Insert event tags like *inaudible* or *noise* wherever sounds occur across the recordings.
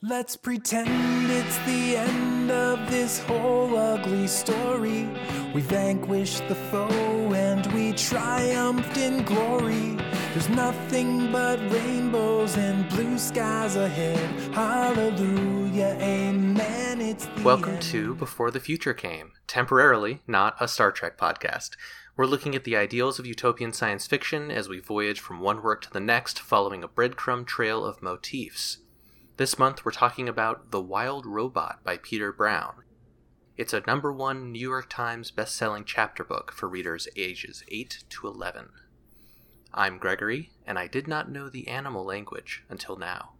Let's pretend it's the end of this whole ugly story. We vanquished the foe and we triumphed in glory. There's nothing but rainbows and blue skies ahead. Hallelujah, amen. It's the Welcome end. to Before the Future Came, temporarily not a Star Trek podcast. We're looking at the ideals of utopian science fiction as we voyage from one work to the next, following a breadcrumb trail of motifs. This month, we're talking about The Wild Robot by Peter Brown. It's a number one New York Times best-selling chapter book for readers ages 8 to 11. I'm Gregory, and I did not know the animal language until now.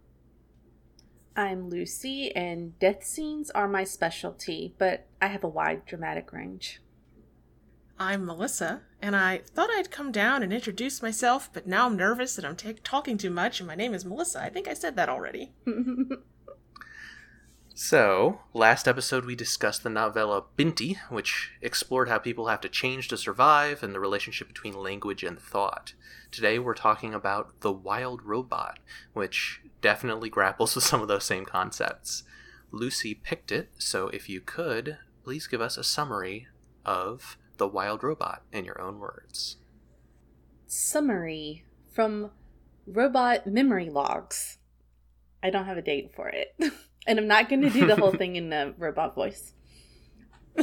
I'm Lucy, and death scenes are my specialty, but I have a wide dramatic range. I'm Melissa, and I thought I'd come down and introduce myself, but now I'm nervous that I'm ta talking too much, and my name is Melissa. I think I said that already. *laughs* So, last episode we discussed the novella Binti, which explored how people have to change to survive and the relationship between language and thought. Today we're talking about The Wild Robot, which definitely grapples *laughs* with some of those same concepts. Lucy picked it, so if you could, please give us a summary of The Wild Robot in your own words. Summary from Robot Memory Logs. I don't have a date for it. *laughs* and I'm not going to do the whole thing in the robot voice.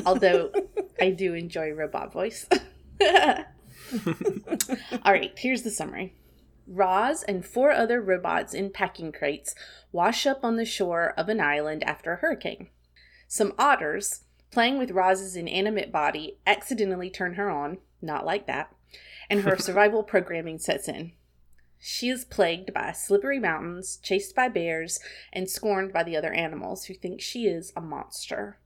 Although I do enjoy robot voice. *laughs* All right, here's the summary. Roz and four other robots in packing crates wash up on the shore of an island after a hurricane. Some otters, playing with Roz's inanimate body, accidentally turn her on, not like that, and her *laughs* survival programming sets in. She is plagued by slippery mountains, chased by bears, and scorned by the other animals who think she is a monster.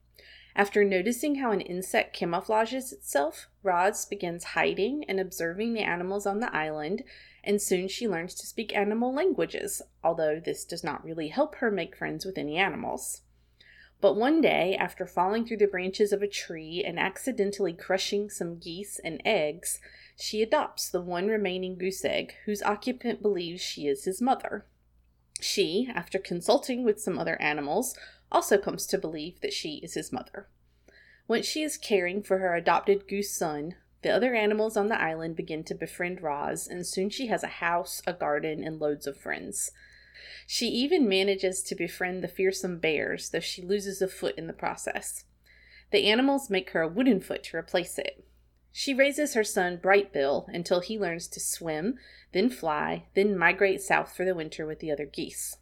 After noticing how an insect camouflages itself, Roz begins hiding and observing the animals on the island, and soon she learns to speak animal languages, although this does not really help her make friends with any animals. But one day, after falling through the branches of a tree and accidentally crushing some geese and eggs, she adopts the one remaining goose egg, whose occupant believes she is his mother. She, after consulting with some other animals, also comes to believe that she is his mother. Once she is caring for her adopted goose son, the other animals on the island begin to befriend Roz, and soon she has a house, a garden, and loads of friends. She even manages to befriend the fearsome bears, though she loses a foot in the process. The animals make her a wooden foot to replace it. She raises her son Brightbill until he learns to swim, then fly, then migrate south for the winter with the other geese.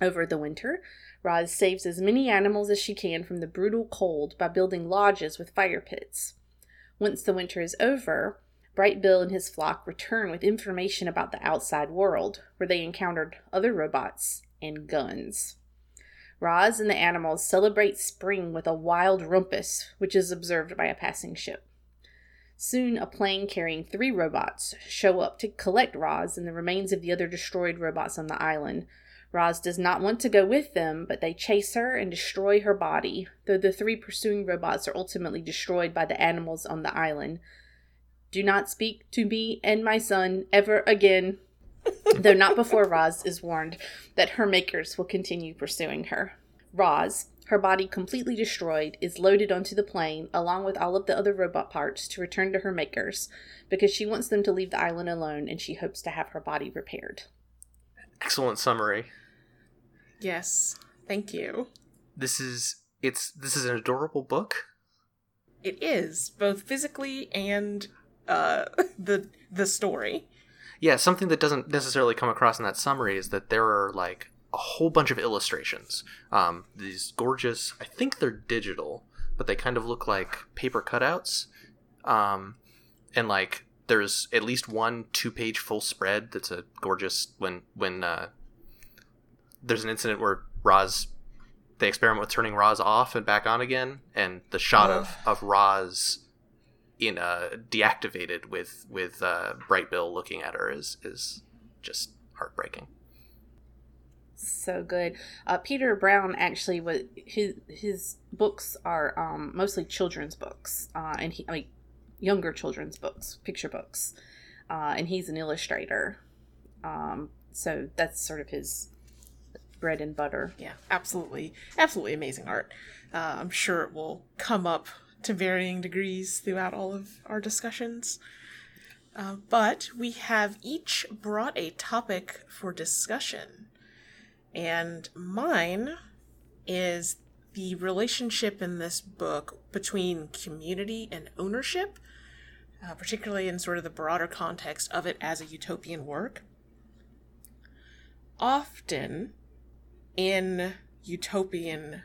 Over the winter, Roz saves as many animals as she can from the brutal cold by building lodges with fire pits. Once the winter is over, Brightbill and his flock return with information about the outside world, where they encountered other robots and guns. Roz and the animals celebrate spring with a wild rumpus, which is observed by a passing ship. Soon, a plane carrying three robots show up to collect Roz and the remains of the other destroyed robots on the island. Roz does not want to go with them, but they chase her and destroy her body, though the three pursuing robots are ultimately destroyed by the animals on the island. Do not speak to me and my son ever again, though not before Roz is warned that her makers will continue pursuing her. Roz, her body completely destroyed, is loaded onto the plane along with all of the other robot parts to return to her makers because she wants them to leave the island alone and she hopes to have her body repaired. Excellent summary. Yes, thank you. This is it's this is an adorable book. It is both physically and uh, *laughs* the the story. Yeah, something that doesn't necessarily come across in that summary is that there are like a whole bunch of illustrations. Um, these gorgeous, I think they're digital, but they kind of look like paper cutouts. Um, and like there's at least one two-page full spread that's a gorgeous when when uh, there's an incident where Roz they experiment with turning Roz off and back on again, and the shot of of Roz in uh deactivated with with uh Brightbill looking at her is is just heartbreaking So good. Uh, Peter Brown actually was his his books are um, mostly children's books, uh, and he like younger children's books, picture books, uh, and he's an illustrator. Um, so that's sort of his bread and butter. Yeah, absolutely, absolutely amazing art. Uh, I'm sure it will come up to varying degrees throughout all of our discussions. Uh, but we have each brought a topic for discussion. And mine is the relationship in this book between community and ownership, uh, particularly in sort of the broader context of it as a utopian work. Often in utopian,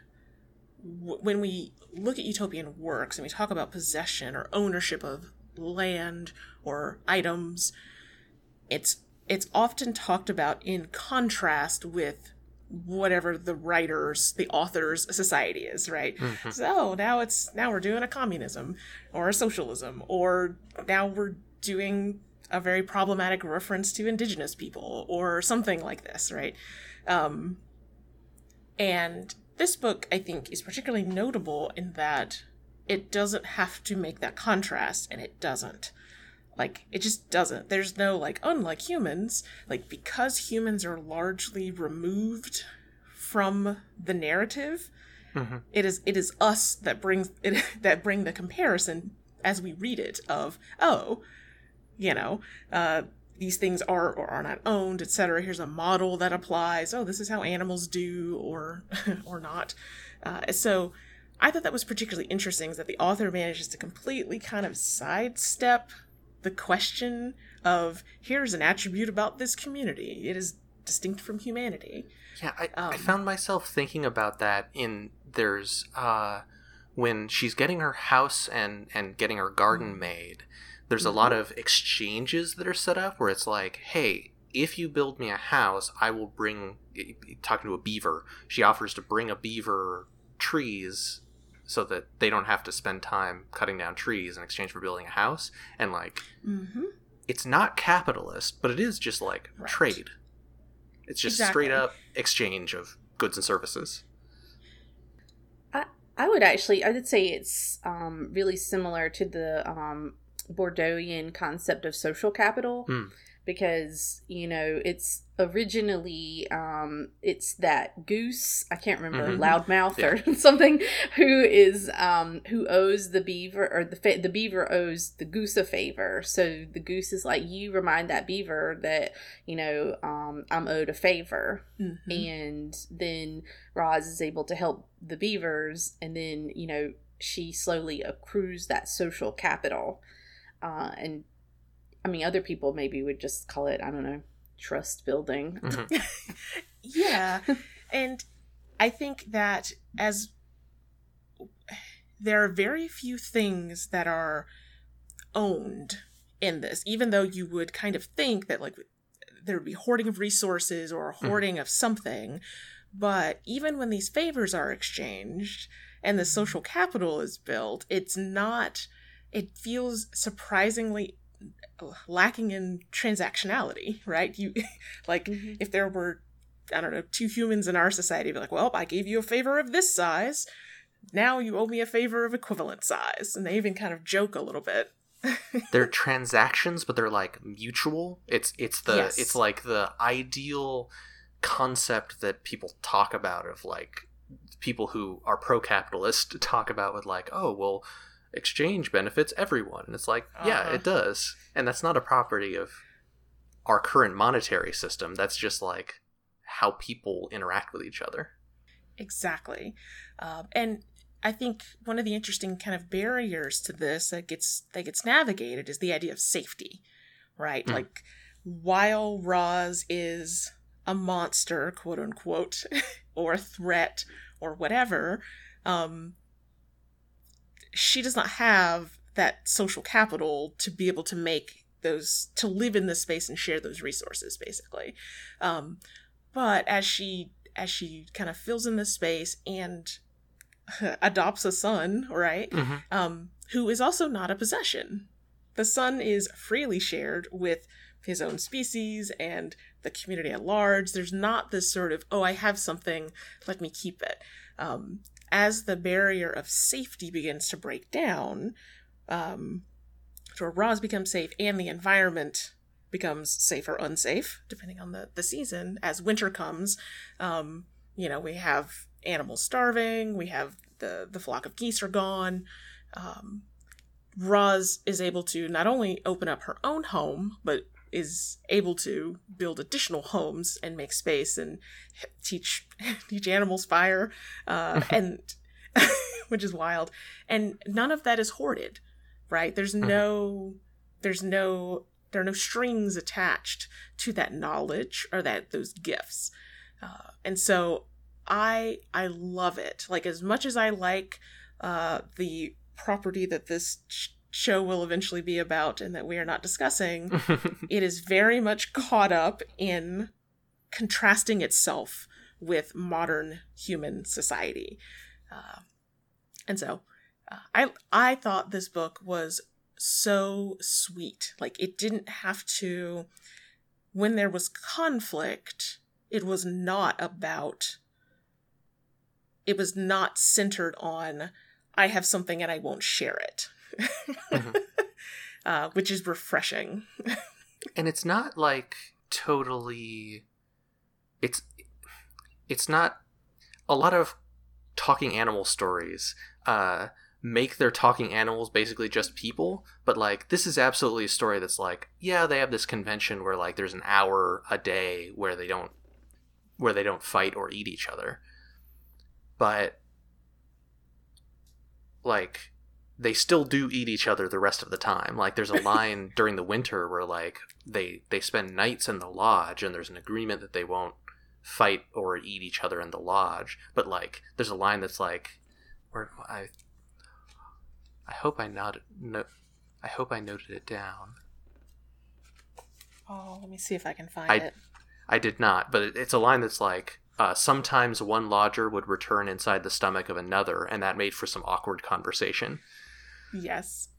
w- when we look at utopian works and we talk about possession or ownership of land or items, it's it's often talked about in contrast with whatever the writers the authors society is right Mhm. so now it's now we're doing a communism or a socialism or now we're doing a very problematic reference to indigenous people or something like this right um and this book i think is particularly notable in that it doesn't have to make that contrast and it doesn't like it just doesn't there's no like unlike humans like because humans are largely removed from the narrative Mhm. it is it is us that brings *laughs* it that bring the comparison as we read it of oh you know uh these things are or are not owned etc here's a model that applies oh this is how animals do or *laughs* or not uh, so i thought that was particularly interesting is that the author manages to completely kind of sidestep the question of here's an attribute about this community it is distinct from humanity Yeah, I, I Um, found myself thinking about that in there's uh when she's getting her house and and getting her garden Mm. made. There's a lot of exchanges that are set up where it's like, hey, if you build me a house, I will bring. Talking to a beaver, she offers to bring a beaver trees so that they don't have to spend time cutting down trees in exchange for building a house. And like, mm-hmm. it's not capitalist, but it is just like Right. trade. It's just Exactly. straight up exchange of goods and services. I would actually, I would say it's um, really similar to the um, Bourdieusian concept of social capital Hmm. because you know it's originally um, it's that goose I can't remember Mhm. loudmouth or *laughs* something who is um, who owes the beaver or the fa- the beaver owes the goose a favor so the goose is like you remind that beaver that you know um, I'm owed a favor Mm-hmm. and then Roz is able to help the beavers, and then you know she slowly accrues that social capital, uh, and I mean other people maybe would just call it I don't know trust building. Mhm. *laughs* yeah *laughs* and i think that as there are very few things that are owned in this even though you would kind of think that like there would be hoarding of resources or a hoarding of something but even when these favors are exchanged and the social capital is built it's not it feels surprisingly lacking in transactionality right? You *laughs* like Mhm. if there were i don't know two humans in our society be like well i gave you a favor of this size. Now you owe me a favor of equivalent size. And they even kind of joke a little bit. *laughs* They're transactions but they're like mutual. It's it's the Yes. it's like the ideal concept that people talk about of like people who are pro-capitalist *laughs* talk about with like oh well exchange benefits everyone. And it's like yeah Uh-huh. it does. And that's not a property of our current monetary system. That's just like how people interact with each other. Exactly. Um, and i think one of the interesting kind of barriers to this that gets that gets navigated is the idea of safety right? Mm. like while Roz is a monster quote unquote *laughs* or a threat or whatever um she does not have that social capital to be able to make those to live in this space and share those resources basically. Um but as she as she kind of fills in this space and *laughs* adopts a son right? Mm-hmm. um who is also not a possession. The son is freely shared with his own species and the community at large. There's not this sort of oh i have something let me keep it. Um as the barrier of safety begins to break down, um, so Roz becomes safe and the environment becomes safe or unsafe, depending on the, the season. As winter comes, um, you know, we have animals starving, we have the, the flock of geese are gone. Um, Roz is able to not only open up her own home, but is able to build additional homes and make space and teach *laughs* teach animals fire, uh, *laughs* and *laughs* which is wild. And none of that is hoarded, right? There's no, there's no, there are no strings attached to that knowledge or that those gifts, uh, and so I I love it. Like as much as I like uh, the property that this sh- show will eventually be about and that we are not discussing, *laughs* it is very much caught up in contrasting itself with modern human society. Uh, and so uh, I I thought this book was so sweet. Like it didn't have to when there was conflict, it was not about it was not centered on I have something and I won't share it. Mm-hmm. *laughs* uh, which is refreshing. *laughs* and it's not like totally it's it's not a lot of talking animal stories uh make their talking animals basically just people but like this is absolutely a story that's like yeah they have this convention where like there's an hour a day where they don't where they don't fight or eat each other but like they still do eat each other the rest of the time. Like there's a *laughs* line during the winter where like they they spend nights in the lodge and there's an agreement that they won't fight or eat each other in the lodge. But like there's a line that's like where I I hope I not no I hope I noted it down. Oh, let me see if I can find I, it. I did not, but it, it's a line that's like uh, sometimes one lodger would return inside the stomach of another, and that made for some awkward conversation. Yes.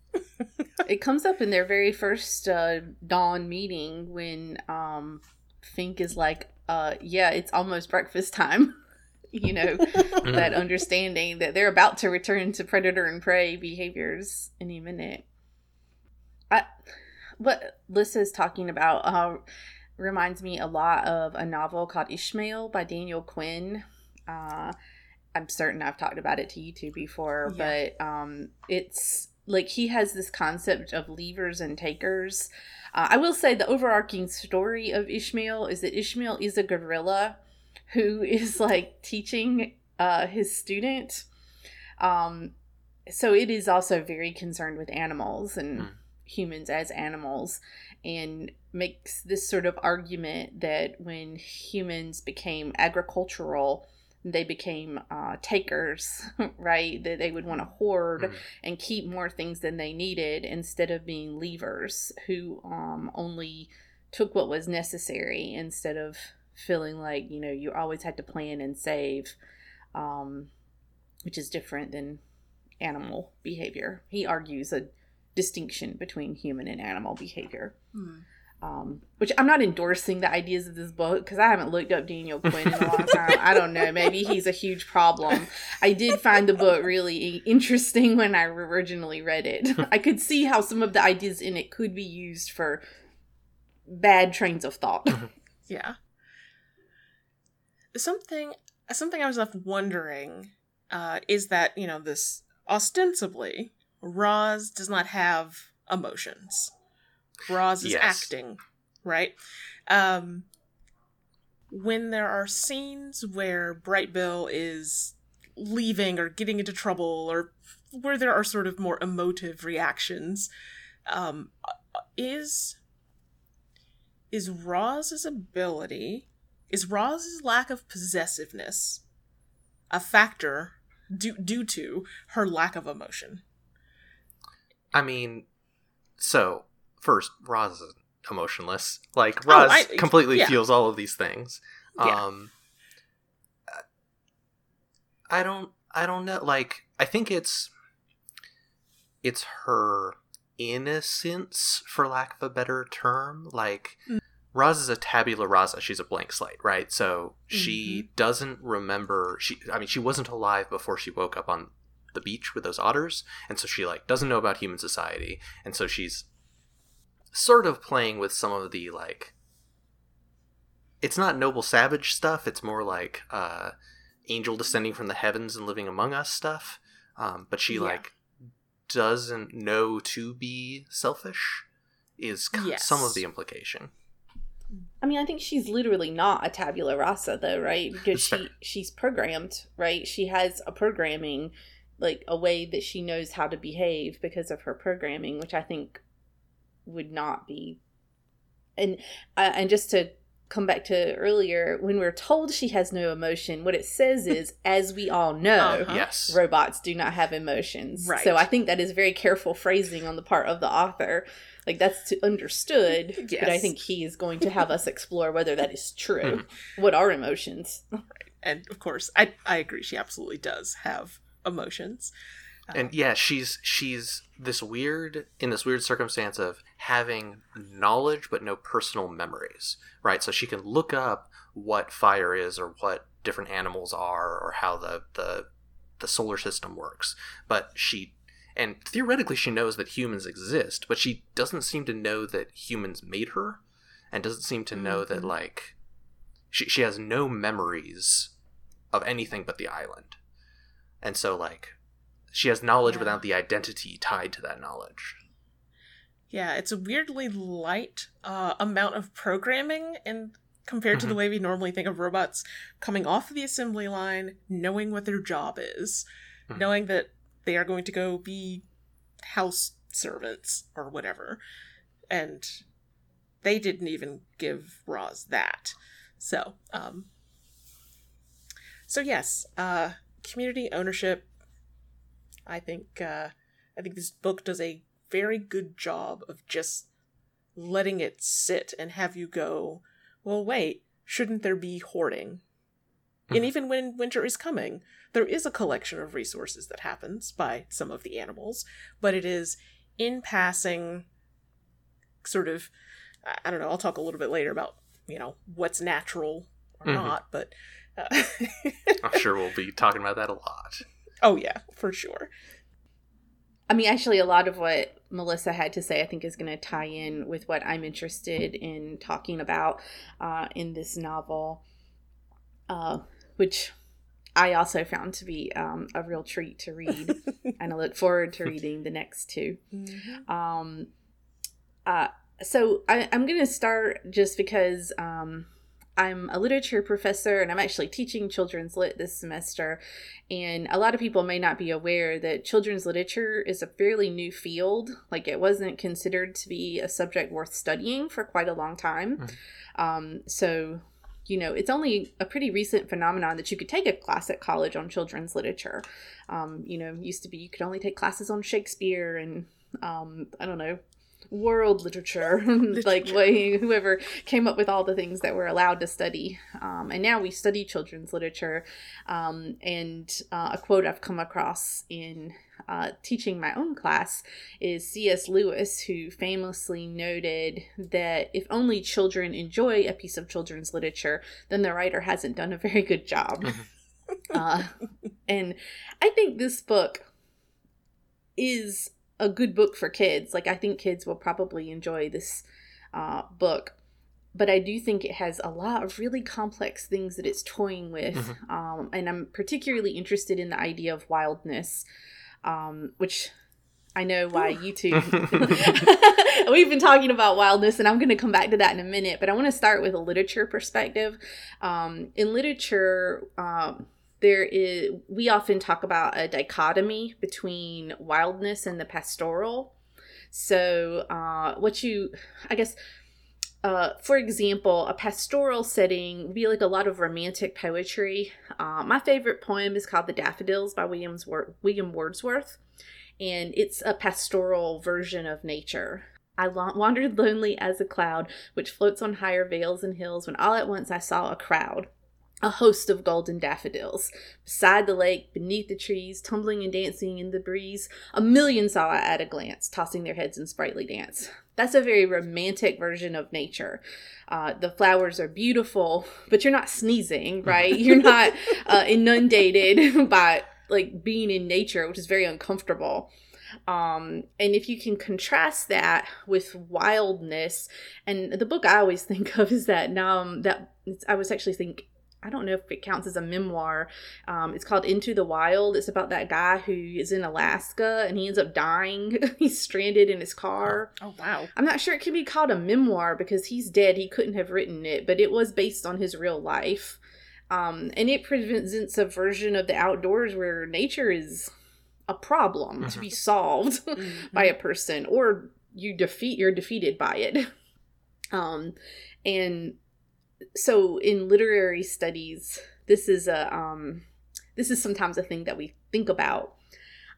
it comes up in their very first uh, dawn meeting when um, Fink is like, uh, "Yeah, it's almost breakfast time." *laughs* you know, *laughs* that understanding that they're about to return to predator and prey behaviors any minute. I, what Lissa is talking about, uh, reminds me a lot of a novel called Ishmael by Daniel Quinn. Uh, I'm certain I've talked about it to you two before, yeah. but um, it's like he has this concept of leavers and takers. Uh, I will say the overarching story of Ishmael is that Ishmael is a gorilla who *laughs* is like teaching uh, his student. Um, so it is also very concerned with animals and mm. humans as animals and makes this sort of argument that when humans became agricultural, they became uh, takers, *laughs* right? That they would want to hoard mm. and keep more things than they needed instead of being leavers who um, only took what was necessary instead of feeling like, you know, you always had to plan and save, um, which is different than animal behavior. He argues a distinction between human and animal behavior. Mm. Um, which I'm not endorsing the ideas of this book because I haven't looked up Daniel Quinn in a long *laughs* time. I don't know. Maybe he's a huge problem. I did find the book really interesting when I originally read it. *laughs* I could see how some of the ideas in it could be used for bad trains of thought. *laughs* yeah. Something something I was left wondering uh, is that you know this ostensibly Roz does not have emotions. Roz is yes. acting, right? Um, when there are scenes where Brightbill is leaving or getting into trouble or where there are sort of more emotive reactions, um, is is Roz's ability, is Roz's lack of possessiveness a factor due due to her lack of emotion? I mean, so first, Roz is emotionless. Like Roz oh, I, completely yeah. feels all of these things. Yeah. Um, I don't. I don't know. Like, I think it's it's her innocence, for lack of a better term. Like, mm. Roz is a tabula rasa. She's a blank slate, right? So she mm-hmm. doesn't remember. She, I mean, she wasn't alive before she woke up on the beach with those otters and so she like doesn't know about human society and so she's sort of playing with some of the like it's not noble savage stuff it's more like uh angel descending from the heavens and living among us stuff um but she Yeah. like doesn't know to be selfish is k- some of the implication I mean, I think she's literally not a tabula rasa, though, right? Because she she's programmed, right? She has a programming, like a way that she knows how to behave because of her programming, which I think would not be. And uh, and just to come back to earlier, when we're told she has no emotion, what it says is, as we all know. Uh-huh. yes robots do not have emotions. Right. So I think that is very careful phrasing on the part of the author. Like that's to understood, but I think he is going to have us explore whether that is true. what are emotions? And of course, I I agree. She absolutely does have emotions. And yeah she's she's this weird in this weird circumstance of having knowledge but no personal memories right? So she can look up what fire is or what different animals are or how the the the solar system works but she and theoretically she knows that humans exist but she doesn't seem to know that humans made her and doesn't seem to know that Mhm. like she, she has no memories of anything but the island. And so like she has knowledge Yeah. without the identity tied to that knowledge Yeah, it's a weirdly light uh, amount of programming, and compared to the way we normally think of robots coming off of the assembly line, knowing what their job is, Mhm. knowing that they are going to go be house servants or whatever, and they didn't even give Roz that. So, um, so yes, uh, community ownership. I think uh, I think this book does a very good job of just letting it sit and have you go, well, wait, shouldn't there be hoarding? And Mhm. even when winter is coming, there is a collection of resources that happens by some of the animals, but it is in passing, sort of. I- don't know. I'll talk a little bit later about you know what's natural or Mhm. not, but. Uh, *laughs* i'm sure we'll be talking about that a lot oh yeah, for sure. I mean, actually, a lot of what Melissa had to say, I think, is going to tie in with what I'm interested in talking about uh, in this novel, uh, which I also found to be um, a real treat to read, *laughs* and I look forward to reading the next two. Um, uh, so I, I'm going to start just because um, I'm a literature professor and I'm actually teaching children's lit this semester. And a lot of people may not be aware that children's literature is a fairly new field. Like it wasn't considered to be a subject worth studying for quite a long time. Um, so, you know, it's only a pretty recent phenomenon that you could take a class at college on children's literature. Um, you know, used to be you could only take classes on Shakespeare and um, I don't know, world literature, *laughs* like wh- whoever came up with all the things that we're allowed to study. Um, and now we study children's literature. Um, and uh, a quote I've come across in uh, teaching my own class is C.S. Lewis, who famously noted that if only children enjoy a piece of children's literature, then the writer hasn't done a very good job. *laughs* uh, and I think this book is a good book for kids. Like, I think kids will probably enjoy this uh, book. But I do think it has a lot of really complex things that it's toying with. Um, and I'm particularly interested in the idea of wildness, um, which I know why you two. *laughs* *laughs* We've been talking about wildness, and I'm going to come back to that in a minute. But I want to start with a literature perspective. Um, in literature, um, there is we often talk about a dichotomy between wildness and the pastoral. So, uh, what you, I guess, uh, for example, a pastoral setting would be like a lot of romantic poetry. Uh, my favorite poem is called "The Daffodils" by Williams Wor- William Wordsworth, and it's a pastoral version of nature. I wandered lonely as a cloud, which floats on higher vales and hills, when all at once I saw a crowd a host of golden daffodils. Beside the lake, beneath the trees, tumbling and dancing in the breeze, a million saw I at a glance, tossing their heads in sprightly dance. That's a very romantic version of nature. Uh, the flowers are beautiful, but you're not sneezing, *laughs* right? You're not uh, inundated *laughs* by like being in nature, which is very uncomfortable. Um, and if you can contrast that with wildness, and the book I always think of is that um that I was actually think I don't know if it counts as a memoir. Um, it's called Into the Wild. It's about that guy who is in Alaska and he ends up dying. *laughs* he's stranded in his car. Oh wow. I'm not sure it can be called a memoir because he's dead. He couldn't have written it, but it was based on his real life. Um, and it presents a version of the outdoors where nature is a problem to be solved *laughs* by a person, or you defeat you're defeated by it. *laughs* Um, and so in literary studies, this is a um, this is sometimes a thing that we think about.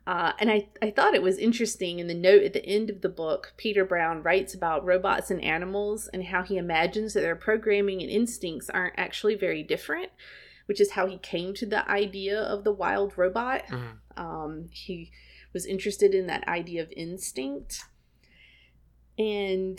Uh, and I, I thought it was interesting in the note at the end of the book, Peter Brown writes about robots and animals and how he imagines that their programming and instincts aren't actually very different, which is how he came to the idea of the wild robot. Mhm. Um, he was interested in that idea of instinct. And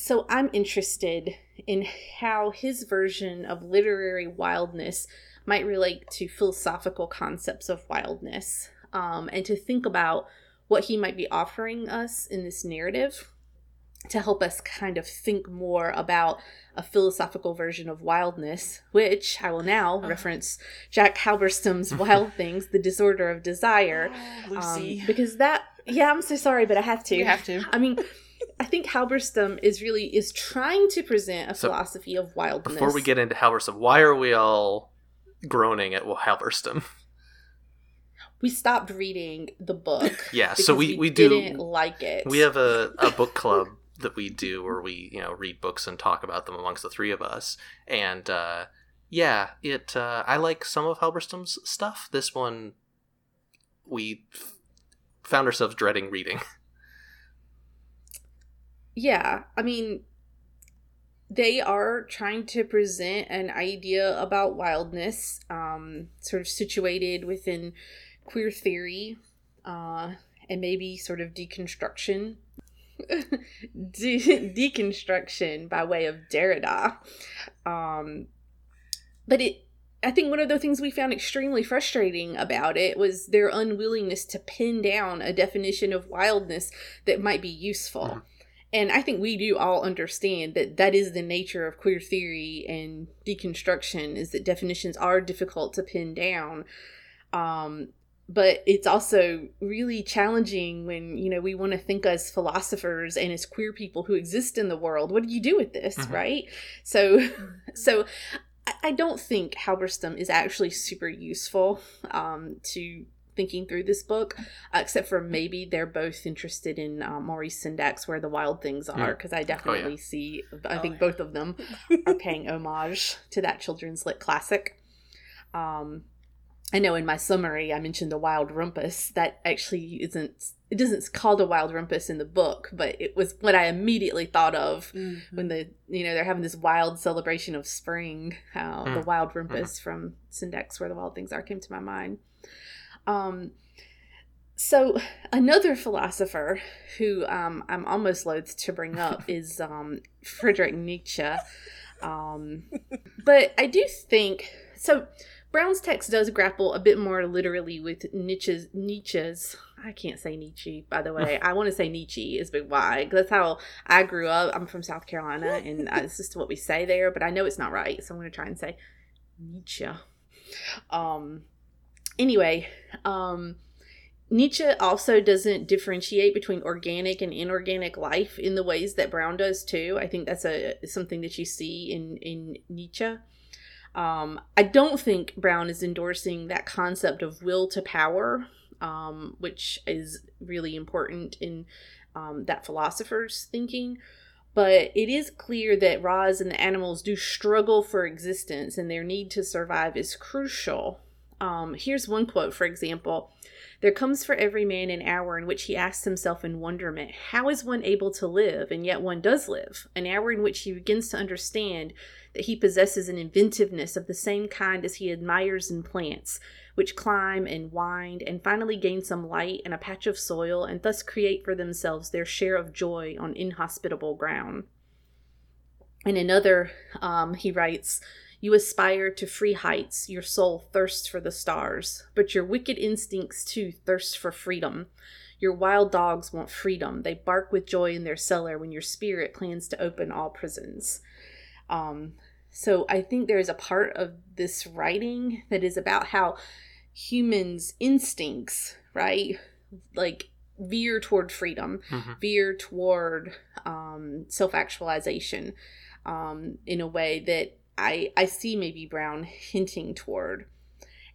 so I'm interested in how his version of literary wildness might relate to philosophical concepts of wildness um, and to think about what he might be offering us in this narrative to help us kind of think more about a philosophical version of wildness, which I will now reference Jack Halberstam's *laughs* Wild Things, The Disorder of Desire. Oh, Lucy. Um, because that, yeah, I'm so sorry, but I have to. you have to. I mean, I think Halberstam is really is trying to present a So, philosophy of wildness. Before we get into Halberstam, why are we all groaning at Halberstam? we stopped reading the book. *laughs* Yeah, so because we- we do- didn't like it. We have a, a *laughs* book club that we do where we, you know, read books and talk about them amongst the three of us. And uh yeah, it uh I like some of Halberstam's stuff. This one we f- found ourselves dreading reading. *laughs* yeah, I mean, they are trying to present an idea about wildness, um, sort of situated within queer theory, uh, and maybe sort of deconstruction. *laughs* De- deconstruction by way of Derrida. Um, but it I think one of the things we found extremely frustrating about it was their unwillingness to pin down a definition of wildness that might be useful. And I think we do all understand that that is the nature of queer theory and deconstruction is that definitions are difficult to pin down. Um, but it's also really challenging when you know we want to think as philosophers and as queer people who exist in the world what do you do with this Mhm. right so *laughs* so I- I don't think Halberstam is actually super useful um, to thinking through this book, uh, except for maybe they're both interested in uh, Maurice Sendak's Where the Wild Things Are, because I definitely see, I Oh, think yeah. both of them are paying homage to that children's lit classic. Um, I know in my summary I mentioned the wild rumpus. That actually isn't, it doesn't called a wild rumpus in the book, but it was what I immediately thought of Mm-hmm. when the you know they're having this wild celebration of spring how the Mm. wild rumpus from Sendak's where the wild things are came to my mind um so another philosopher who um, i'm almost loath to bring up *laughs* is um, friedrich nietzsche um, but i do think so brown's text does grapple a bit more literally with nietzsche's nietzsche's i can't say nietzsche by the way *laughs* i want to say nietzsche is big y that's how I grew up. I'm from South Carolina, and uh, it's just what we say there. But I know it's not right, so I'm going to try and say Nietzsche. Um. Anyway, um, Nietzsche also doesn't differentiate between organic and inorganic life in the ways that Brown does too. I think that's a something that you see in in Nietzsche. Um, I don't think Brown is endorsing that concept of will to power, um, which is really important in um, that philosopher's thinking. But it is clear that Roz and the animals do struggle for existence and their need to survive is crucial. Um, here's one quote, for example There comes for every man an hour in which he asks himself in wonderment, How is one able to live? And yet one does live. An hour in which he begins to understand that he possesses an inventiveness of the same kind as he admires in plants, which climb and wind and finally gain some light and a patch of soil and thus create for themselves their share of joy on inhospitable ground. In another, um, he writes, You aspire to free heights, your soul thirsts for the stars, but your wicked instincts too thirst for freedom. Your wild dogs want freedom. They bark with joy in their cellar when your spirit plans to open all prisons. Um, so I think there is a part of this writing that is about how humans' instincts, right, like veer toward freedom, Mhm. veer toward um, self actualization um, in a way that I, I see maybe Brown hinting toward.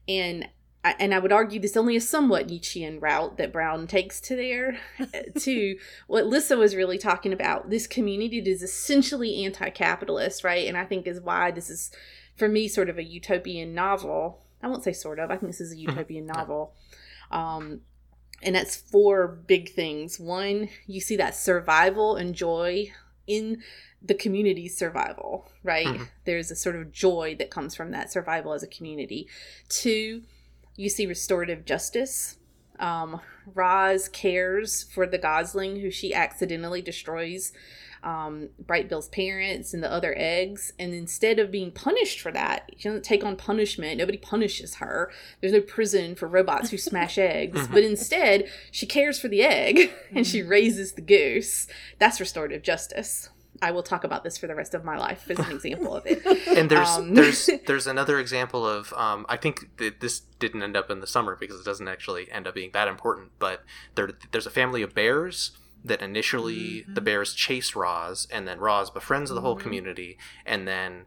And I- and I would argue this only a somewhat Nietzschean route that Brown takes to there *laughs* to what Lissa was really talking about. This community that is essentially anti-capitalist, right? And I think is why this is for me sort of a utopian novel. I won't say sort of. I think this is a utopian novel. Um, and that's four big things. One, you see that survival and joy in the community's survival, right? Mhm. There's a sort of joy that comes from that survival as a community. Two, you see restorative justice. Um, Roz cares for the gosling who she accidentally destroys um, Brightbill's parents and the other eggs. And instead of being punished for that, she doesn't take on punishment. Nobody punishes her. There's no prison for robots who smash *laughs* eggs. Mhm. But instead, she cares for the egg *laughs* and she raises the goose. That's restorative justice. I will talk about this for the rest of my life as an example of it. *laughs* and there's Um, there's there's another example of um, I think that this didn't end up in the summer because it doesn't actually end up being that important. But there there's a family of bears that initially the bears chase Roz, and then Roz befriends the whole Mhm. community, and then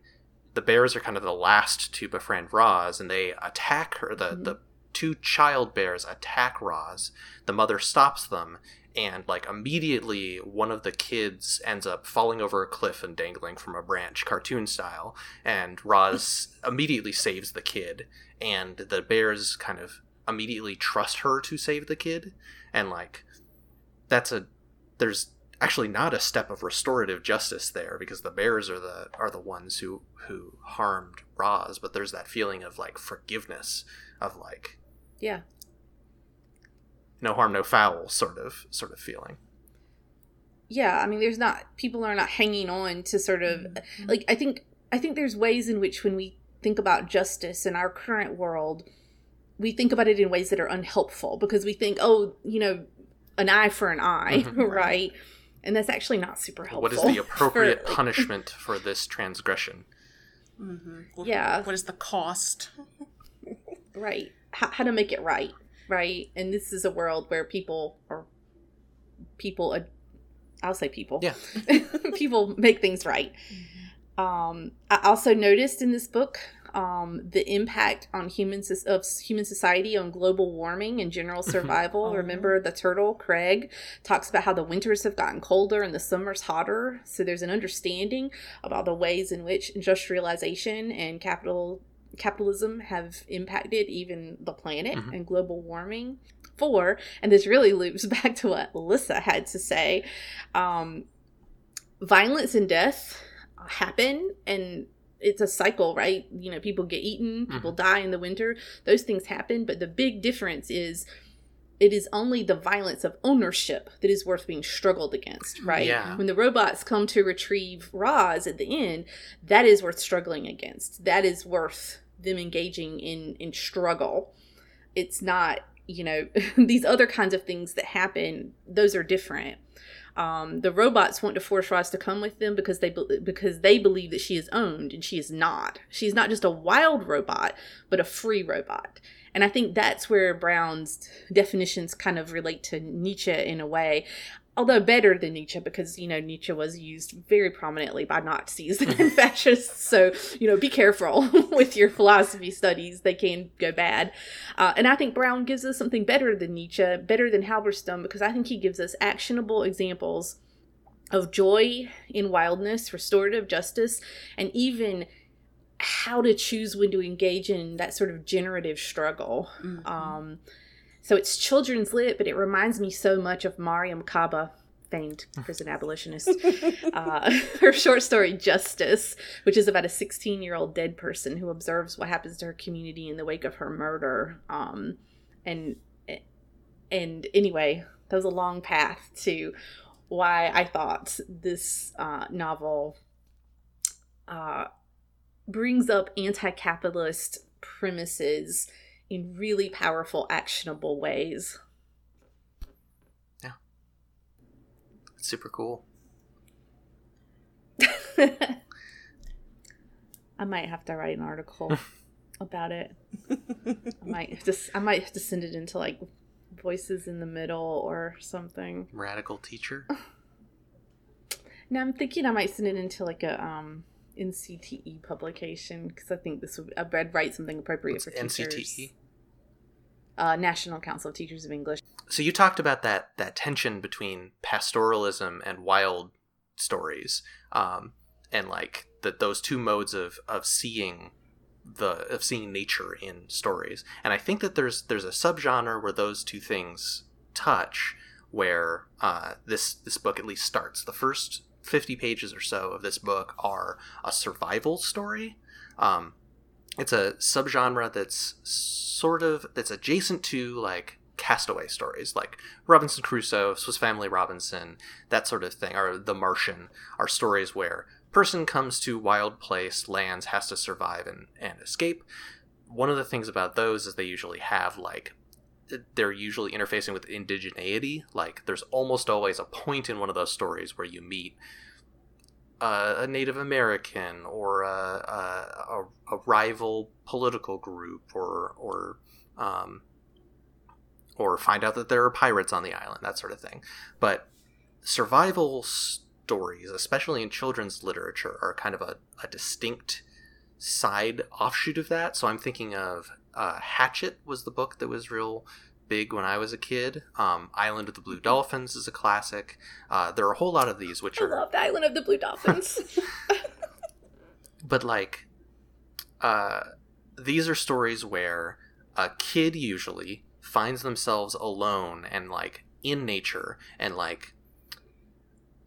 the bears are kind of the last to befriend Roz, and they attack her. The Mhm. the two child bears attack Roz. The mother stops them. And like immediately, one of the kids ends up falling over a cliff and dangling from a branch, cartoon style and Roz *laughs* immediately saves the kid, and the bears kind of immediately trust her to save the kid, and like that's a there's actually not a step of restorative justice there because the bears are the are the ones who who harmed Roz, but there's that feeling of like forgiveness of like Yeah. no harm no foul sort of sort of feeling. yeah i mean there's not people are not hanging on to sort of mm-hmm. like i think i think there's ways in which when we think about justice in our current world we think about it in ways that are unhelpful because we think oh you know an eye for an eye *laughs* Mhm. right and that's actually not super helpful what is the *laughs* appropriate for, like, punishment *laughs* for this transgression? Mm-hmm. Yeah. What is the cost? right how, how to make it right right and this is a world where people or people ad- i'll say people Yeah. people make things right um, i also noticed in this book um, the impact on human of human society on global warming and general survival Oh. remember the turtle craig talks about how the winters have gotten colder and the summers hotter so there's an understanding about the ways in which industrialization and capital capitalism have impacted even the planet Mhm. and global warming. Four, and this really loops *laughs* back to what Alyssa had to say um, violence and death happen, and it's a cycle, right? You know, people get eaten, people mm-hmm. die in the winter, those things happen, but the big difference is. It is only the violence of ownership that is worth being struggled against, right? Yeah. When the robots come to retrieve Roz at the end, that is worth struggling against. That is worth them engaging in in struggle. It's not, you know, *laughs* these other kinds of things that happen. Those are different. Um, the robots want to force Roz to come with them because they be- because they believe that she is owned and she is not. She's not just a wild robot, but a free robot. And I think that's where Brown's definitions kind of relate to Nietzsche in a way although better than Nietzsche because you know Nietzsche was used very prominently by Nazis *laughs* and fascists. So you know, be careful *laughs* with your philosophy studies; they can go bad. Uh, and I think Brown gives us something better than Nietzsche, better than Halberstam, because I think he gives us actionable examples of joy in wildness, restorative justice, and even how to choose when to engage in that sort of generative struggle. Mhm. Um, so it's children's lit, but it reminds me so much of Mariame Kaba, famed prison abolitionist. *laughs* uh, *laughs* her short story Justice, which is about a 16 year old dead person who observes what happens to her community in the wake of her murder. Um, and and anyway, that was a long path to why I thought this uh, novel uh, brings up anti-capitalist premises in really powerful, actionable ways. It's super cool. *laughs* I might have to write an article *laughs* about it. *laughs* I might just I might have to send it into like Voices in the Middle or something. Radical teacher. Now I'm thinking I might send it into like a um NCTE publication because I think this would I'd write something appropriate What's for teachers. NCTE. Uh, National Council of Teachers of English. So you talked about that that tension between pastoralism and wild stories, um, and like that those two modes of of seeing the of seeing nature in stories. And I think that there's there's a subgenre where those two things touch, where uh, this this book at least starts. The first fifty pages or so of this book are a survival story. Um, it's a subgenre that's sort of that's adjacent to like castaway stories like robinson crusoe swiss family robinson that sort of thing or the martian are stories where person comes to wild place lands has to survive and, and escape. One of the things about those is they usually have like they're usually interfacing with indigeneity. Like there's almost always a point in one of those stories where you meet uh, a Native American or a, a, a, rival political group or or um, or find out that there are pirates on the island, that sort of thing. But survival stories, especially in children's literature, are kind of a, a distinct side offshoot of that. So I'm thinking of uh, Hatchet was the book that was real big when I was a kid. Um, Island of the Blue Dolphins is a classic. Uh, there are a whole lot of these, which I are love the Island of the Blue Dolphins. *laughs* but like uh these are stories where a kid usually finds themselves alone and like in nature and like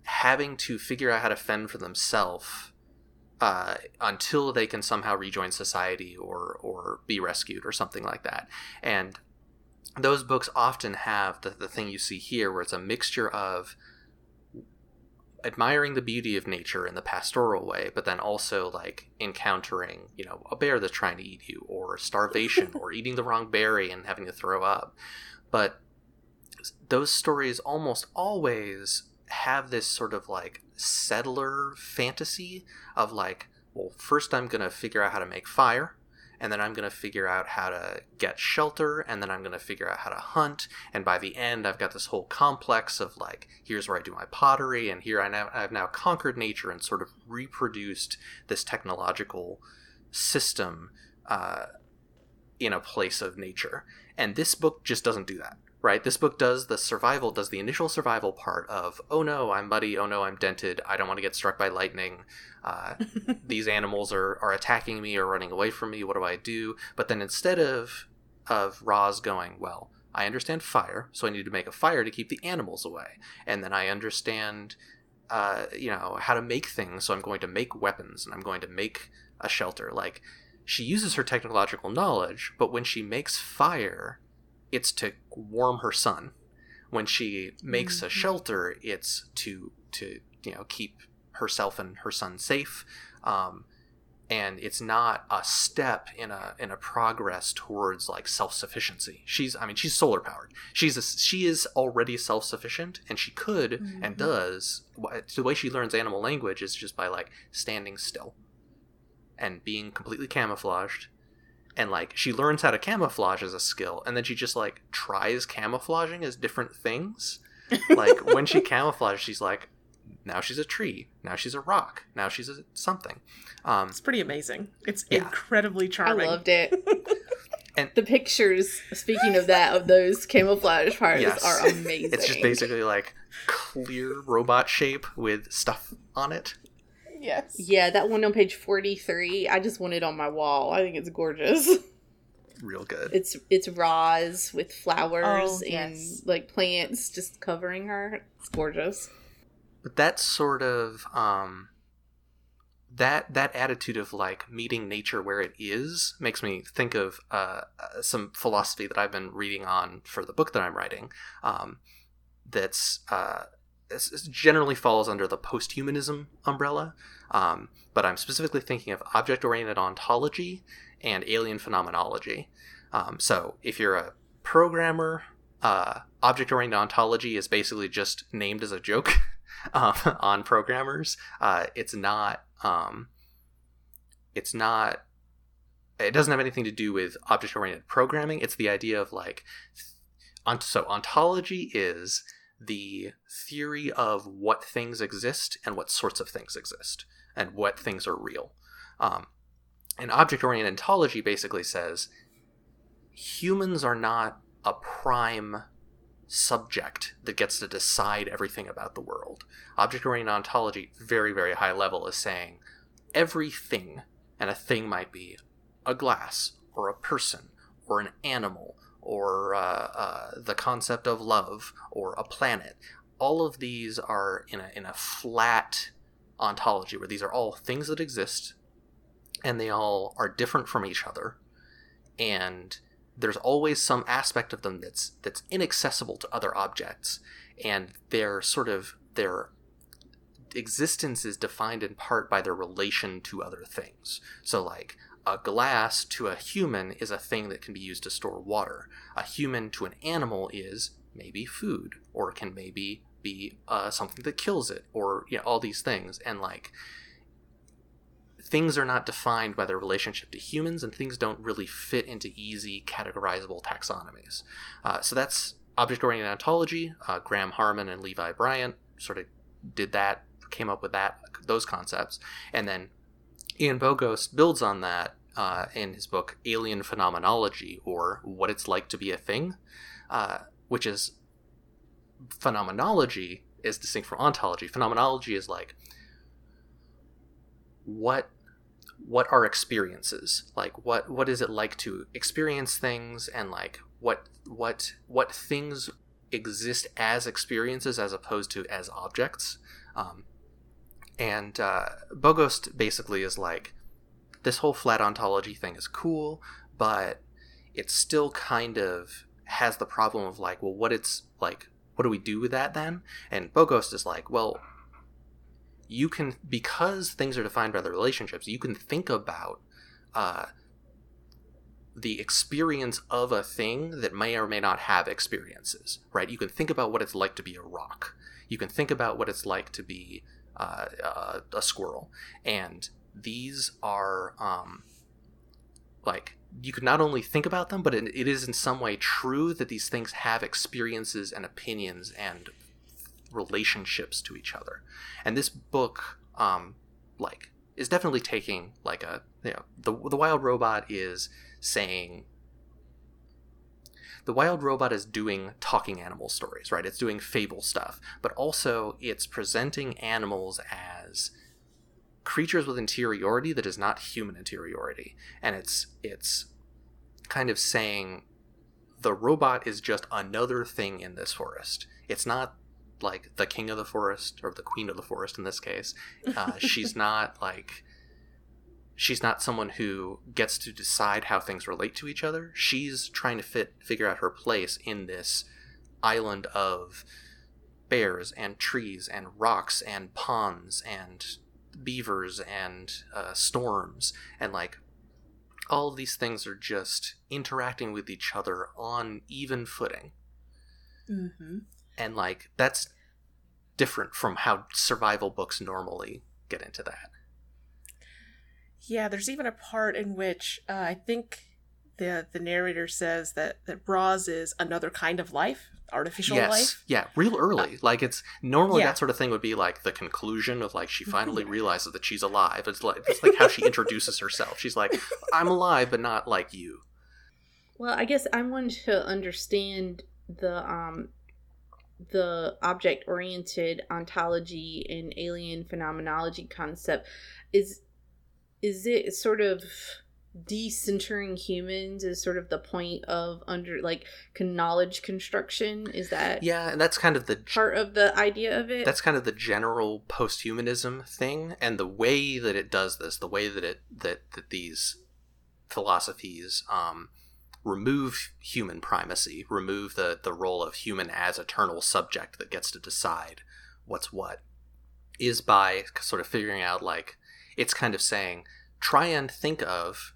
having to figure out how to fend for themselves uh, until they can somehow rejoin society or or be rescued or something like that and those books often have the, the thing you see here where it's a mixture of admiring the beauty of nature in the pastoral way, but then also like encountering, you know, a bear that's trying to eat you, or starvation, *laughs* or eating the wrong berry and having to throw up. But those stories almost always have this sort of like settler fantasy of like, well, first I'm going to figure out how to make fire and then I'm going to figure out how to get shelter, and then I'm going to figure out how to hunt. And by the end, I've got this whole complex of like, here's where I do my pottery, and here I now, I've now conquered nature and sort of reproduced this technological system uh, in a place of nature. And this book just doesn't do that right? This book does the survival, does the initial survival part of, oh no, I'm muddy, oh no, I'm dented, I don't want to get struck by lightning, uh, *laughs* these animals are, are attacking me or running away from me, what do I do? But then instead of, of Roz going, well, I understand fire, so I need to make a fire to keep the animals away. And then I understand, uh, you know, how to make things, so I'm going to make weapons and I'm going to make a shelter. Like, she uses her technological knowledge, but when she makes fire, it's to warm her son. When she makes mm-hmm. a shelter, it's to to you know keep herself and her son safe. Um, and it's not a step in a in a progress towards like self sufficiency. She's I mean she's solar powered. She's a, she is already self sufficient, and she could mm-hmm. and does. The way she learns animal language is just by like standing still and being completely camouflaged and like she learns how to camouflage as a skill and then she just like tries camouflaging as different things. Like *laughs* when she camouflages she's like now she's a tree. Now she's a rock. Now she's a something. Um it's pretty amazing. It's yeah. incredibly charming. i loved it. *laughs* And the pictures speaking of that of those camouflage parts yes. are amazing it's just basically like clear robot shape with stuff on it Yes. Yeah, that one on page 43. I just want it on my wall. I think it's gorgeous. Real good. It's it's Roz with flowers oh, and yes. like plants just covering her. It's gorgeous. But that sort of um that that attitude of like meeting nature where it is makes me think of uh, uh, some philosophy that I've been reading on for the book that I'm writing. Um, that's uh, this generally falls under the posthumanism umbrella, um, but I'm specifically thinking of object oriented ontology and alien phenomenology. Um, so if you're a programmer, uh, object oriented ontology is basically just named as a joke *laughs* um, on programmers. Uh, it's not. Um, it's not. It doesn't have anything to do with object oriented programming. It's the idea of like. Ont- so ontology is the theory of what things exist and what sorts of things exist and what things are real. Um, and object oriented ontology basically says humans are not a prime subject that gets to decide everything about the world. Object oriented ontology, very, very high level, is saying everything, and a thing might be a glass, or a person, or an animal, or uh, uh, the concept of love, or a planet. All of these are in a, in a flat ontology where these are all things that exist and they all are different from each other and there's always some aspect of them that's that's inaccessible to other objects and their sort of their existence is defined in part by their relation to other things so like a glass to a human is a thing that can be used to store water. A human to an animal is maybe food or can maybe be uh, something that kills it or you know all these things. And like things are not defined by their relationship to humans and things don't really fit into easy categorizable taxonomies. Uh, so that's object-oriented ontology. Uh, graham harman and levi bryant sort of did that came up with that those concepts. And then ian bogost builds on that uh, in his book alien phenomenology or what it's like to be a thing uh, which is phenomenology is distinct from ontology. Phenomenology is like what what are experiences? Like what what is it like to experience things? And like what what what things exist as experiences as opposed to as objects? Um, and uh, bogost basically is like this whole flat ontology thing is cool but it still kind of has the problem of like well what it's like what do we do with that then? And Bogost is like, well, you can because things are defined by the relationships. You can think about uh, the experience of a thing that may or may not have experiences, right? You can think about what it's like to be a rock. You can think about what it's like to be uh, uh, a squirrel, and these are um, like you could not only think about them, but it, it is in some way true that these things have experiences and opinions and relationships to each other. And this book, um, like, is definitely taking like a you know the the wild robot is saying the wild robot is doing talking animal stories, right? It's doing fable stuff, but also it's presenting animals as creatures with interiority that is not human interiority. And it's it's kind of saying the robot is just another thing in this forest. It's not like the king of the forest or the queen of the forest in this case. Uh, *laughs* she's not like she's not someone who gets to decide how things relate to each other. She's trying to fit figure out her place in this island of bears and trees and rocks and ponds and beavers and uh, storms and like all of these things are just interacting with each other on even footing. Mm-hmm. and like that's different from how survival books normally get into that Yeah, there's even a part in which uh, I think the the narrator says that that Roz is another kind of life, artificial yes. life. yeah real early. Like it's normally yeah. that sort of thing would be like the conclusion of like she finally *laughs* realizes that she's alive. It's like it's like how she introduces herself. She's like i'm alive but not like you. Well, I guess I wanted to understand the um the object oriented ontology and alien phenomenology concept. Is is it sort of decentering humans is sort of the point of under like knowledge construction? Is that yeah and that's kind of the part of the idea of it? that's kind of the general posthumanism thing and the way that it does this the way that it that that these philosophies um remove human primacy remove the the role of human as eternal subject that gets to decide what's what is by sort of figuring out like it's kind of saying try and think of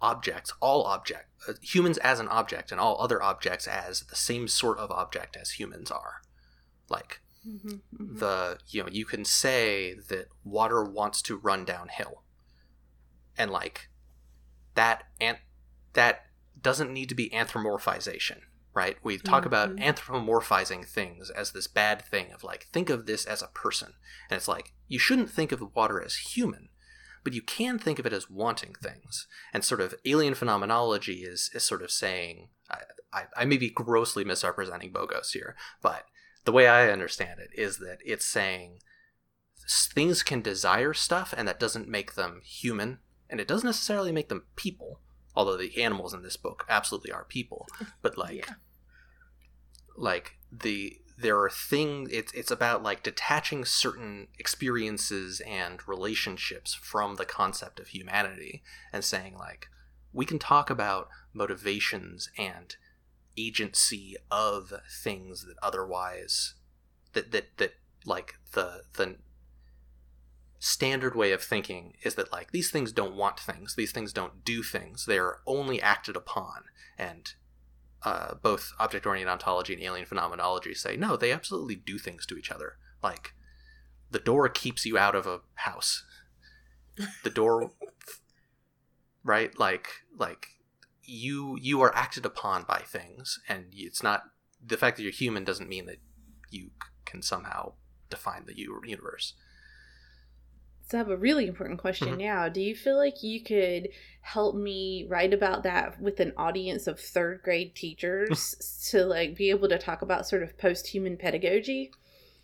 objects, all object, uh, humans as an object, and all other objects as the same sort of object as humans are. Like Mm-hmm, the you know you can say that water wants to run downhill, and like that and that doesn't need to be anthropomorphization right? We talk about Mhm. anthropomorphizing things as this bad thing of like think of this as a person. And it's like you shouldn't think of the water as human but you can think of it as wanting things. And sort of alien phenomenology is is sort of saying i i, I may be grossly misrepresenting Bogost here but the way i understand it is that it's saying things can desire stuff and that doesn't make them human. And it doesn't necessarily make them people although the animals in this book absolutely are people *laughs* but like Yeah. like the there are things it's it's about like detaching certain experiences and relationships from the concept of humanity and saying like we can talk about motivations and agency of things that otherwise that that that like the the standard way of thinking is that like these things don't want things these things don't do things they're only acted upon. And uh, both object oriented ontology and alien phenomenology say no they absolutely do things to each other. Like the door keeps you out of a house. The door *laughs* right? Like like you you are acted upon by things and it's not the fact that you're human doesn't mean that you can somehow define the universe have a really important question Mhm. now. Do you feel like you could help me write about that with an audience of third grade teachers *laughs* to like be able to talk about sort of post human pedagogy?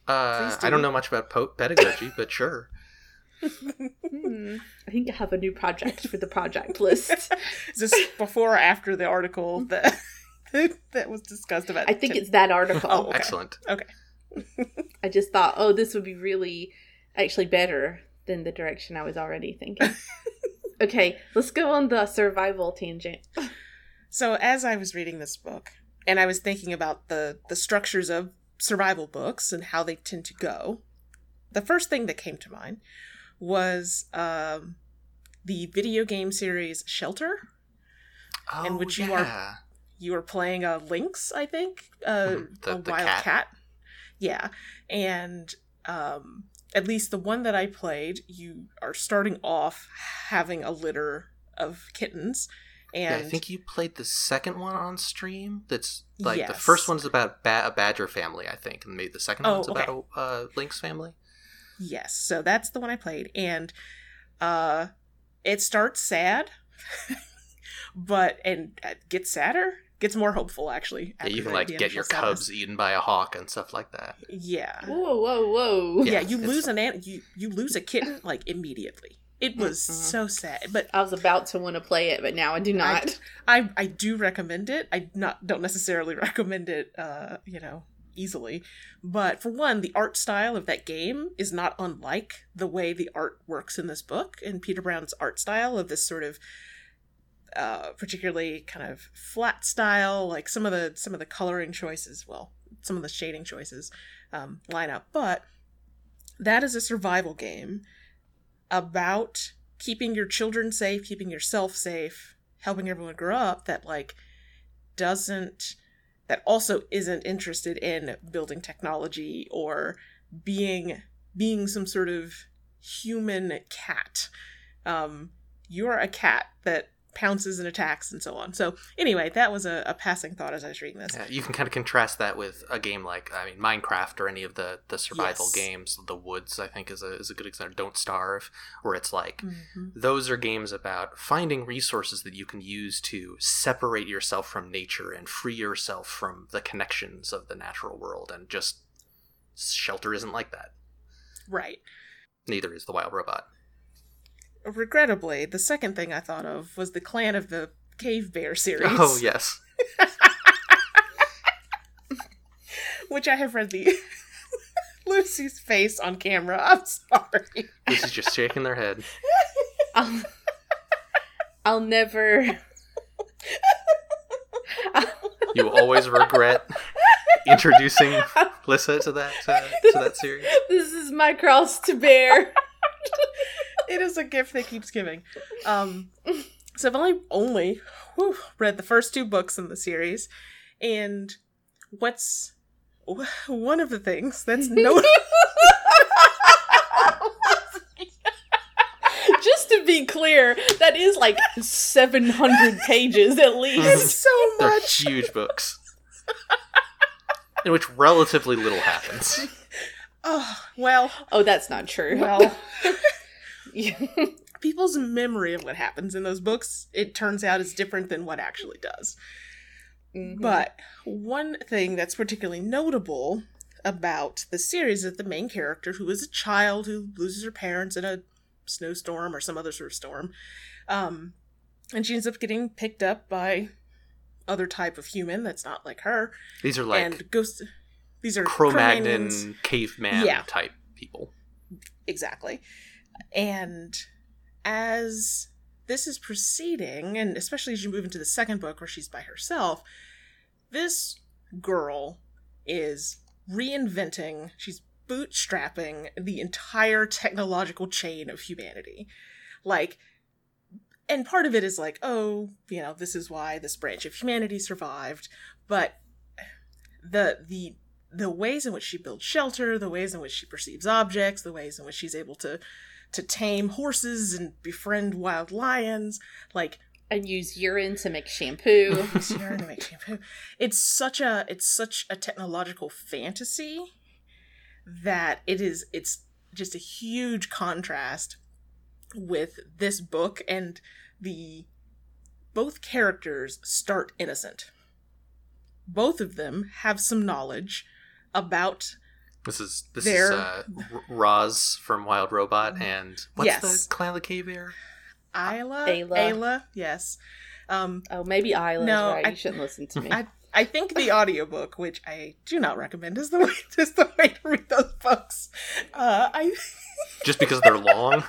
uh, Please i don't know much about po- pedagogy but sure Hmm. I think I have a new project for the project list. *laughs* Is this before or after the article *laughs* that that was discussed about? I think Tim- it's that article. Oh, okay. excellent I just thought, oh, this would be really actually better than the direction I was already thinking. *laughs* okay, let's go on the survival tangent. So as I was reading this book, and I was thinking about the the structures of survival books and how they tend to go, the first thing that came to mind was um, the video game series Shelter. oh, In which you are- You were playing a lynx, I think, uh, Mhm, the- a the wild cat. cat. Yeah, and um, at least the one that I played, you are starting off having a litter of kittens, Yeah, and I think you played the second one on stream. That's like the Yes. first one's about ba- a badger family, I think, and maybe the second Oh, one's okay. about a uh, lynx family. Yes, so that's the one I played, and uh, it starts sad, *laughs* but and it gets sadder, gets more hopeful actually. Yeah, you can like get your initial cubs eaten by a hawk and stuff like that. Yeah, Whoa, whoa, whoa. yeah, Yeah, you lose an an- you you lose a kitten like immediately. It was Mhm. so sad, but I was about to want to play it, but now I do not. I I do recommend it. I not don't necessarily *laughs* recommend it. Uh, you know. Easily, but for one, the art style of that game is not unlike the way the art works in this book. And Peter Brown's art style of this sort of uh, particularly kind of flat style, like some of the some of the coloring choices, well, some of the shading choices um, line up. But that is a survival game about keeping your children safe, keeping yourself safe, helping everyone grow up. That like doesn't that also isn't interested in building technology or being being some sort of human cat. Um, you're a cat that pounces and attacks and so on. So anyway, that was a, a passing thought as I was reading this. Yeah, you can kind of contrast that with a game like I mean Minecraft or any of the the survival Yes. games. The Woods, I think, is a is a good example. Don't Starve, where it's like Mhm. those are games about finding resources that you can use to separate yourself from nature and free yourself from the connections of the natural world. And just shelter isn't like that. Right. Neither is the Wild Robot. Regrettably, the second thing I thought of was the Clan of the Cave Bear *laughs* series. Oh yes, *laughs* Which I have read the *laughs* Lucy's face on camera. I'm sorry. this is just shaking their head. I'll, I'll never. You always regret introducing Lissa to that uh, to that series. This is my cross to bear. It is a gift that keeps giving. Um, so I've only only whew, read the first two books in the series, and what's one of the things that's *laughs* no Just to be clear, that is like 700 pages at least. so They're much. huge books. In which relatively little happens. Oh well, Oh, that's not true. well. *laughs* Yeah. *laughs* People's memory of what happens in those books, it turns out, is different than what actually does. Mhm. But one thing that's particularly notable about the series is that the main character, who is a child who loses her parents in a snowstorm or some other sort of storm, um, and she ends up getting picked up by other type of human that's not like her, These are like and goes. These are Cro-Magnon Cro-Magnons. caveman Yeah. type people. Exactly. And as this is proceeding, and especially as you move into the second book where she's by herself, this girl is reinventing, she's bootstrapping the entire technological chain of humanity. Like, and part of it is like, oh, you know, this is why this branch of humanity survived, but the the the ways in which she builds shelter, the ways in which she perceives objects, the ways in which she's able to to tame horses and befriend wild lions, like And use urine to make shampoo. *laughs* Sierra to make shampoo. It's such a it's such a technological fantasy that it is it's just a huge contrast with this book and the both characters start innocent. Both of them have some knowledge about This is this They're- is uh, Roz from Wild Robot and what's Yes. the Clan of the Cave Bear? Isla. Ayla. Ayla, yes. Um, oh, maybe Isla's No, right. I- you shouldn't listen to me. I I think the audiobook, which I do not recommend, is the *laughs* way is the way to read those books. Uh, I *laughs* Just because they're long.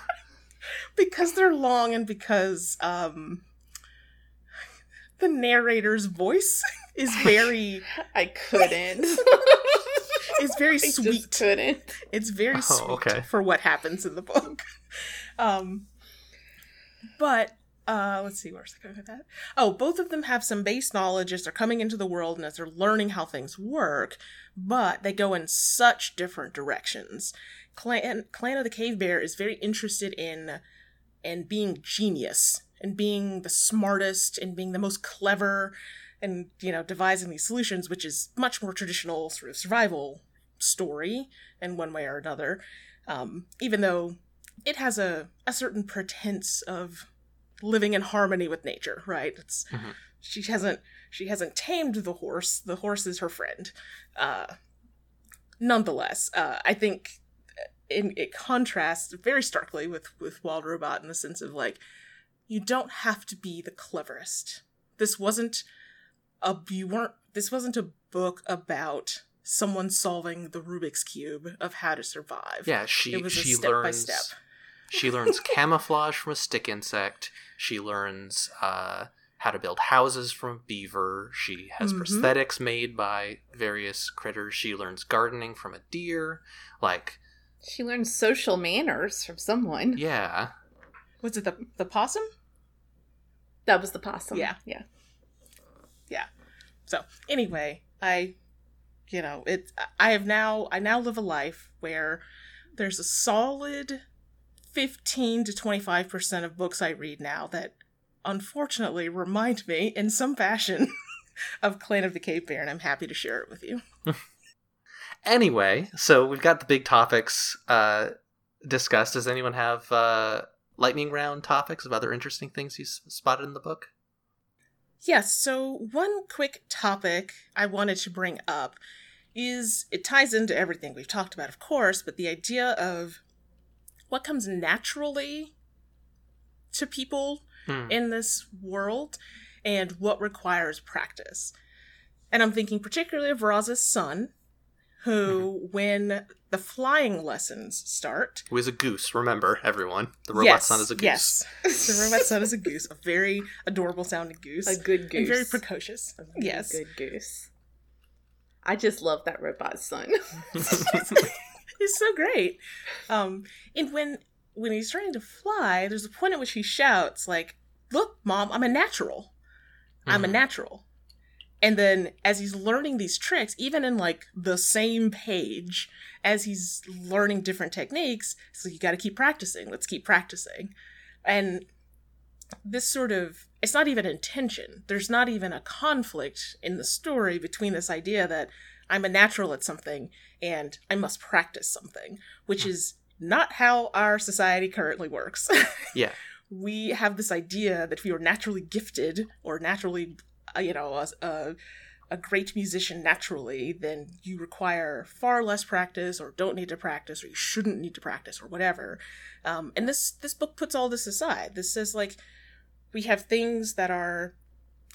because they're long and because um, the narrator's voice *laughs* is very I couldn't. Is very *laughs* I just sweet. couldn't. It's very Oh, sweet okay. for what happens in the book. *laughs* Um, but uh, let's see, where's I going with that? Oh, both of them have some base knowledge as they're coming into the world and as they're learning how things work, but they go in such different directions. Clan Clan of the Cave Bear is very interested in in being genius and being the smartest and being the most clever and you know devising these solutions which is much more traditional sort of survival story in one way or another. Um, even though it has a, a certain pretense of living in harmony with nature right? It's Mhm. she hasn't she hasn't tamed the horse. The horse is her friend. Uh, nonetheless uh, i think in, it contrasts very starkly with with wild robot in the sense of like you don't have to be the cleverest. This wasn't a you weren't this wasn't a book about someone solving the Rubik's cube of how to survive. Yeah, she it was a she step by step. she learns *laughs* camouflage from a stick insect. She learns uh, how to build houses from a beaver. She has Mhm. prosthetics made by various critters. She learns gardening from a deer. Like, She learned social manners from someone. yeah, Was it the the possum? That was the possum. Yeah. Yeah. So anyway, I, you know, it. I have now. I now live a life where there's a solid fifteen to twenty five percent of books I read now that, unfortunately, remind me in some fashion *laughs* of Clan of the Cave Bear, and I'm happy to share it with you. *laughs* Anyway, so we've got the big topics uh, discussed. Does anyone have uh, lightning round topics of other interesting things you s- spotted in the book? Yes, so one quick topic I wanted to bring up is it ties into everything we've talked about, of course, but the idea of what comes naturally to people Hmm. in this world and what requires practice. And I'm thinking particularly of Roz's son, who, when the flying lessons start, Who is a goose? Remember, everyone, the robot yes, son is a goose. Yes, the robot son is a goose, a very adorable sounding goose. A good goose. And very precocious. A yes. Good goose. I just love that robot son. *laughs* He's so great. Um, and when when he's trying to fly, there's a point at which he shouts like, "Look, mom, I'm a natural. I'm a Mhm. natural." And then as he's learning these tricks, even in like the same page, as he's learning different techniques, so you got to keep practicing. Let's keep practicing. And this sort of it's not even intention. There's not even a conflict in the story between this idea that I'm a natural at something and I must practice something, which hmm. is not how our society currently works. *laughs* Yeah. we have this idea that if you're naturally gifted or naturally, you know, a, a, a great musician naturally, then you require far less practice or don't need to practice or you shouldn't need to practice or whatever. Um, and this this book puts all this aside. This says like we have things that are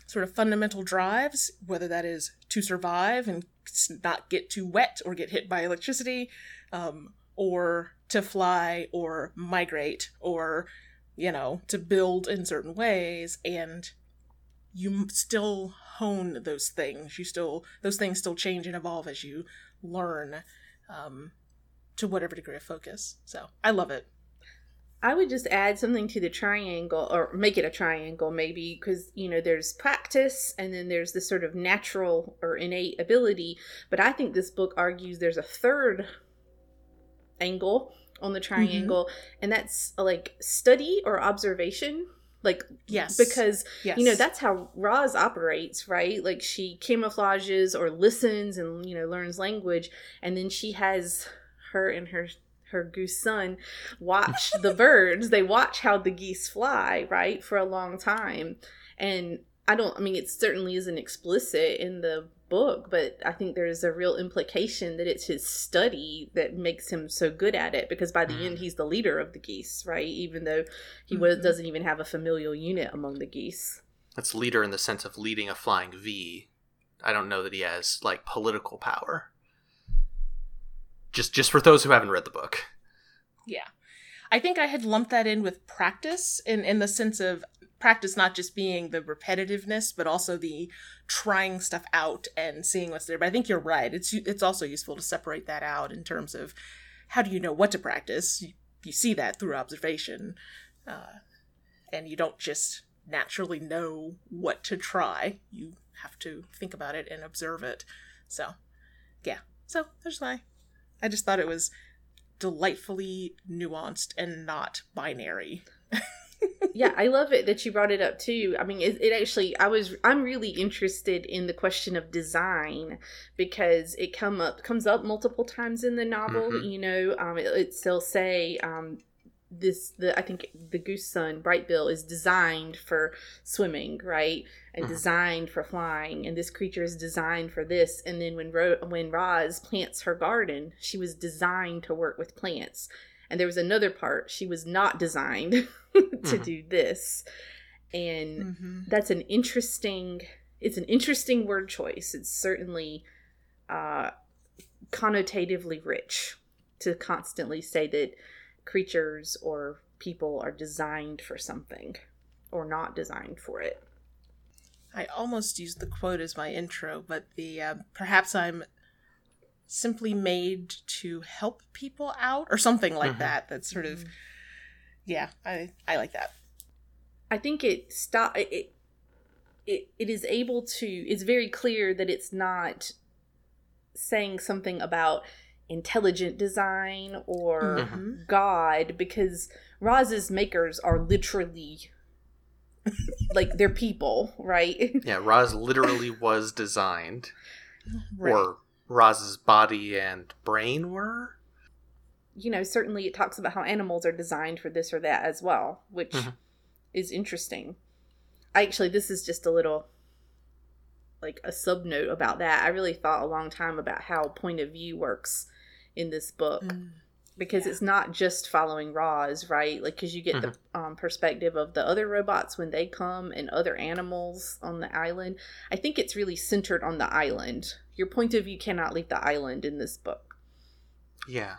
sort of fundamental drives, whether that is to survive and not get too wet or get hit by electricity, um, or to fly or migrate or you know to build in certain ways and you still hone those things. You still those things still change and evolve as you learn um, to whatever degree of focus. So i love it. I would just add something to the triangle or make it a triangle maybe because you know there's practice and then there's this sort of natural or innate ability. But I think this book argues there's a third angle on the triangle and that's like study or observation like yes because yes you know that's how Roz operates, right? Like she camouflages or listens and you know learns language, and then she has her and her her goose son watch *laughs* the birds. They watch how the geese fly, right, for a long time, and I don't. I mean, it certainly isn't explicit in the book, but I think there's a real implication that it's his study that makes him so good at it. Because by the Mm. end, he's the leader of the geese, right? Even though he wa- Mhm. doesn't even have a familial unit among the geese. That's leader in the sense of leading a flying V. I don't know that he has like political power. Just just for those who haven't read the book. Yeah. I think I had lumped that in with practice in, in the sense of practice not just being the repetitiveness, but also the trying stuff out and seeing what's there. But I think you're right. It's it's also useful to separate that out in terms of how do you know what to practice? You, you see that through observation. Uh, and you don't just naturally know what to try. You have to think about it and observe it. So, yeah. So, there's my. I just thought it was delightfully nuanced and not binary. *laughs* yeah i love it that you brought it up too i mean it, it actually i was i'm really interested in the question of design because it come up comes up multiple times in the novel Mhm. you know um it, it still say um this the i think the goose son Brightbill is designed for swimming right and Mhm. designed for flying and this creature is designed for this and then when Ro- when Roz plants her garden she was designed to work with plants and there was another part she was not designed *laughs* to Mhm. do this and Mm-hmm. that's an interesting it's an interesting word choice it's certainly uh connotatively rich to constantly say that creatures or people are designed for something or not designed for it I almost used the quote as my intro, but the uh, perhaps I'm simply made to help people out or something like Mhm. that. That's sort of yeah. I I like that. I think it stop it, it it is able to it's very clear that it's not saying something about intelligent design or Mhm. God because Roz's makers are literally like they're people, right? Yeah, Roz literally was designed, *laughs* Right. or Roz's body and brain were. you know, certainly it talks about how animals are designed for this or that as well, which Mhm. is interesting. I actually, this is just a little like a sub note about that. I really thought a long time about how point of view works in this book Mm. Because it's not just following Roz, right? Like, because you get the um, perspective of the other robots when they come and other animals on the island. I think it's really centered on the island. Your point of view cannot leave the island in this book Yeah.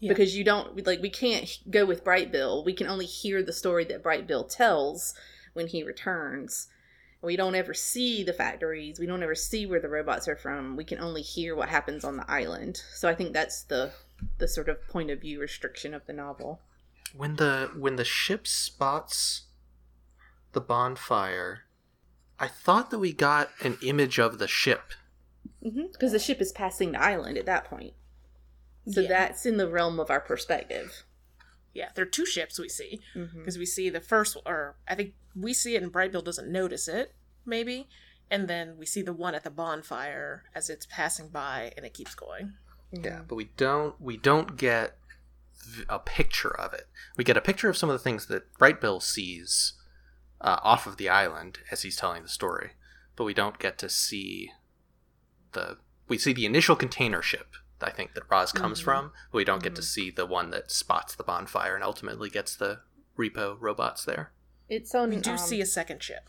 Yeah. because you don't like we can't go with Brightbill. We can only hear the story that Brightbill tells when he returns. We don't ever see the factories. We don't ever see where the robots are from. We can only hear what happens on the island. So I think that's the the sort of point of view restriction of the novel. When the when the ship spots the bonfire, I thought that we got an image of the ship. Mm-hmm. Because the ship is passing the island at that point. So Yeah. that's in the realm of our perspective. Yeah, there are two ships we see mm-hmm. because we see the first, or I think we see it and Brightbill doesn't notice it, maybe, and then we see the one at the bonfire as it's passing by and it keeps going. Yeah, but we don't we don't get a picture of it. We get a picture of some of the things that Brightbill sees uh, off of the island as he's telling the story, but we don't get to see the we see the initial container ship. I think that Roz comes Mhm. from. But we don't get to see the one that spots the bonfire and ultimately gets the repo robots there. It's on. We do um, see a second ship.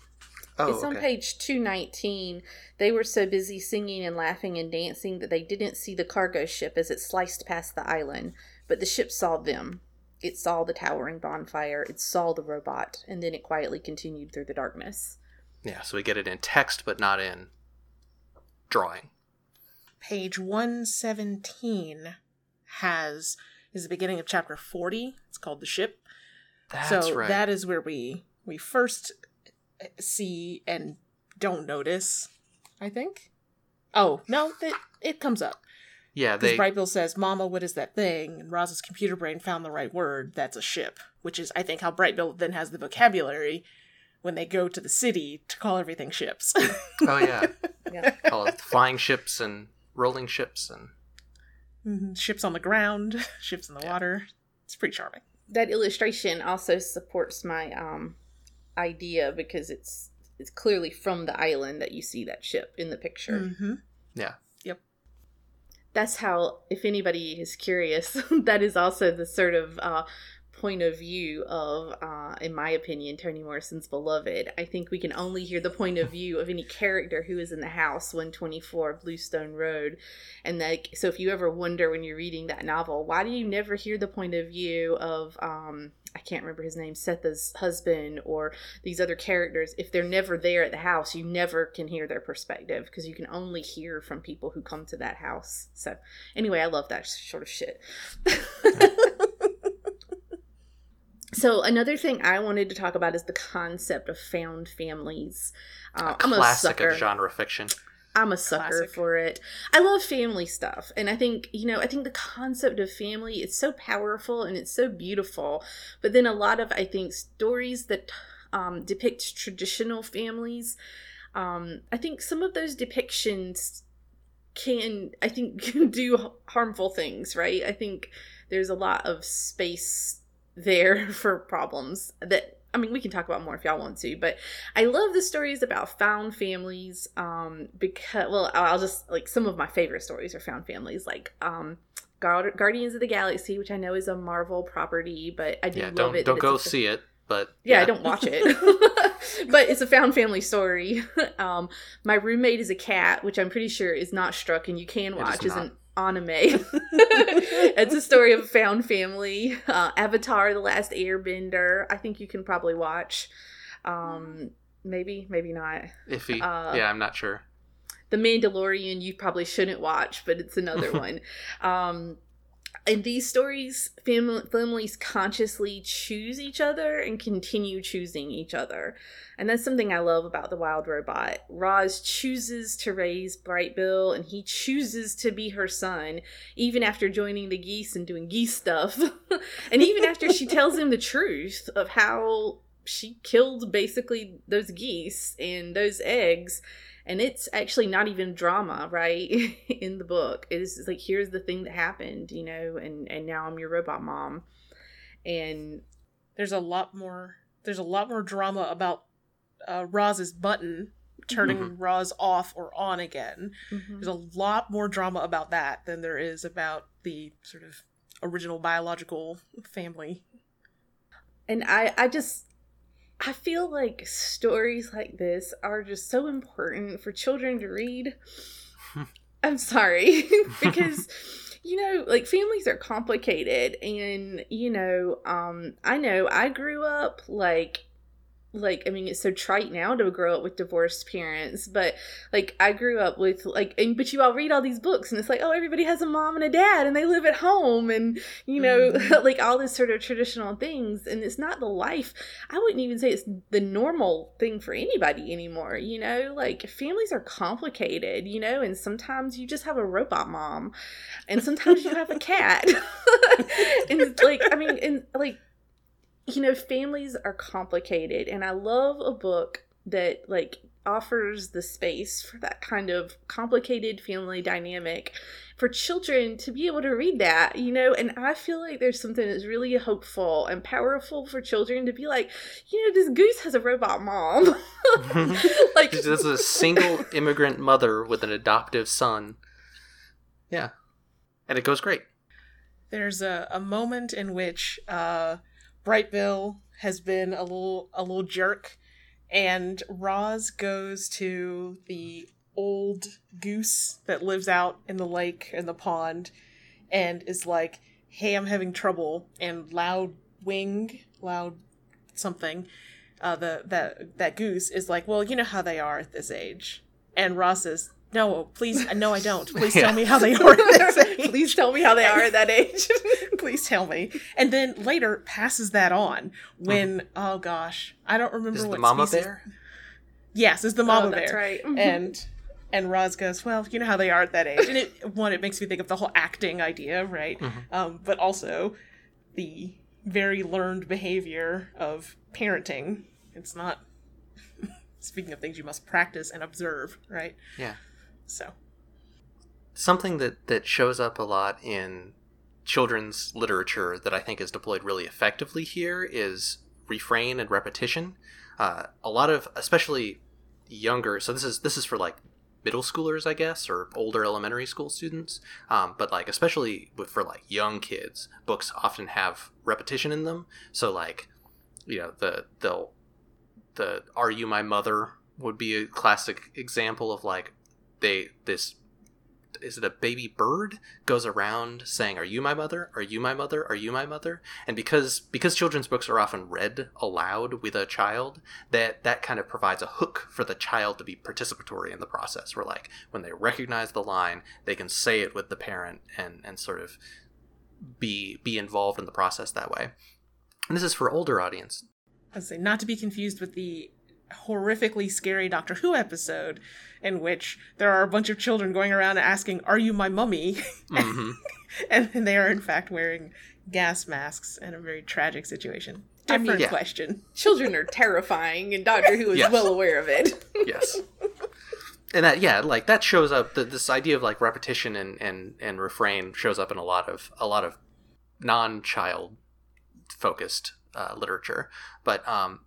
Oh, it's on page 219. They were so busy singing and laughing and dancing that they didn't see the cargo ship as it sliced past the island, but the ship saw them. It saw the towering bonfire, it saw the robot, and then it quietly continued through the darkness. Yeah, so we get it in text but not in drawing. Page 117 has is the beginning of chapter 40. It's called The Ship. That's so right. that is where we we first see and don't notice, I think. Oh, no, it, it comes up. yeah, Because they Brightbill says, Mama, what is that thing? And Roz's computer brain found the right word. That's a ship. Which is, I think, how Brightbill then has the vocabulary when they go to the city to call everything ships. *laughs* Oh yeah. Yeah. Call it flying ships and rolling ships and Mhm. ships on the ground, *laughs* ships in the Yeah. water. It's pretty charming. that illustration also supports my um idea because it's it's clearly from the island that you see that ship in the picture. Mm-hmm. yeah. Yep. That's how if anybody is curious *laughs* that is also the sort of uh, point of view of uh, in my opinion toni morrison's beloved i think we can only hear the point of view of any character who is in the house 124 bluestone road and like so if you ever wonder when you're reading that novel why do you never hear the point of view of um I can't remember his name, Sethe's husband, or these other characters. If they're never there at the house, you never can hear their perspective because you can only hear from people who come to that house. So, anyway, I love that sort of shit. *laughs* so, another thing I wanted to talk about is the concept of found families. Uh, a I'm a classic sucker. of genre fiction. I'm a sucker Classic. for it. I love family stuff. And I think, you know, I think the concept of family is so powerful and it's so beautiful. But then a lot of, I think, stories that um, depict traditional families, um, I think some of those depictions can, I think, *laughs* can do harmful things, right? I think there's a lot of space there *laughs* for problems that I mean, we can talk about more if y'all want to, but I love the stories about found families. Um, because well, I'll just like some of my favorite stories are found families, like um, Guard- Guardians of the Galaxy, which I know is a Marvel property, but I do Yeah, love don't it. don't go see it, but yeah, I don't watch it, *laughs* *laughs* but it's a found family story. *laughs* um, my roommate is a cat, which I'm pretty sure is not struck, and you can It is watch. Is an anime. *laughs* it's a story of a found family. Uh, Avatar: The Last Airbender. I think you can probably watch. Um, maybe, maybe not. iffy. uh, yeah, I'm not sure. The Mandalorian you probably shouldn't watch, but it's another *laughs* one. Um, in these stories, family, families consciously choose each other and continue choosing each other. And that's something I love about the Wild Robot. Roz chooses to raise Brightbill and he chooses to be her son, even after joining the geese and doing geese stuff. *laughs* and even after she tells him the truth of how she killed basically those geese and those eggs and it's actually not even drama right *laughs* in the book it is like here's the thing that happened you know and and now i'm your robot mom and There's a lot more. There's a lot more drama about uh, Roz's button turning Mhm. Roz off or on again. mhm. There's a lot more drama about that than there is about the sort of original biological family. and i i just i feel like stories like this are just so important for children to read. *laughs* I'm sorry *laughs* because you know like families are complicated and you know um i know i grew up like like i mean it's so trite now to grow up with divorced parents but like i grew up with like and but you all read all these books and it's like oh everybody has a mom and a dad and they live at home and you know Mhm. *laughs* like all this sort of traditional things and it's not the life. I wouldn't even say it's the normal thing for anybody anymore you know? Like families are complicated you know? And sometimes you just have a robot mom and sometimes you have a cat. *laughs* And like i mean and like you know families are complicated and i love a book that like offers the space for that kind of complicated family dynamic for children to be able to read that you know and i feel like there's something that's really hopeful and powerful for children to be like you know this goose has a robot mom *laughs* *laughs* like This is a single *laughs* immigrant mother with an adoptive son. Yeah. And it goes great. There's a, a moment in which uh, Brightbill has been a little a little jerk, and Roz goes to the old goose that lives out in the lake in the pond, and is like, "Hey, I'm having trouble." And Loud Wing, Loud something, uh, the that that goose is like, "Well, you know how they are at this age," and Roz says. No, please, uh, no, I don't. Please *laughs* Yeah. tell me how they are at this *laughs* age. Please tell me how they are at that age. *laughs* Please tell me. And then later passes that on when mm-hmm. oh gosh i don't remember Is what the mama species- bear? yes it's the mama Oh, that's bear right. Mm-hmm. And and Roz goes well you know how they are at that age. And it one it makes me think of the whole acting idea right? Mm-hmm. Um, but also the very learned behavior of parenting. It's not speaking of things you must practice and observe right? Yeah. So something that that shows up a lot in children's literature that I think is deployed really effectively here is refrain and repetition. Uh, a lot of, especially younger. So this is this is for like middle schoolers, I guess, or older elementary school students. Um, but like especially with, for like young kids, books often have repetition in them. So like, you know, the they'll the "Are you my mother?" would be a classic example of like they this is it a baby bird goes around saying are you my mother? Are you my mother? Are you my mother? And because because children's books are often read aloud with a child that that kind of provides a hook for the child to be participatory in the process. Where like when they recognize the line they can say it with the parent and and sort of be be involved in the process that way. And this is for older audience. I say not to be confused with the horrifically scary Doctor Who episode in which there are a bunch of children going around asking, "Are you my mummy?" hmm *laughs* and they are in fact wearing gas masks in a very tragic situation. I mean, Different yeah. question. children are terrifying and doctor who is Yes. well aware of it *laughs* yes and that yeah like that shows up the, this idea of like repetition and, and and refrain shows up in a lot of a lot of non-child focused uh, literature but um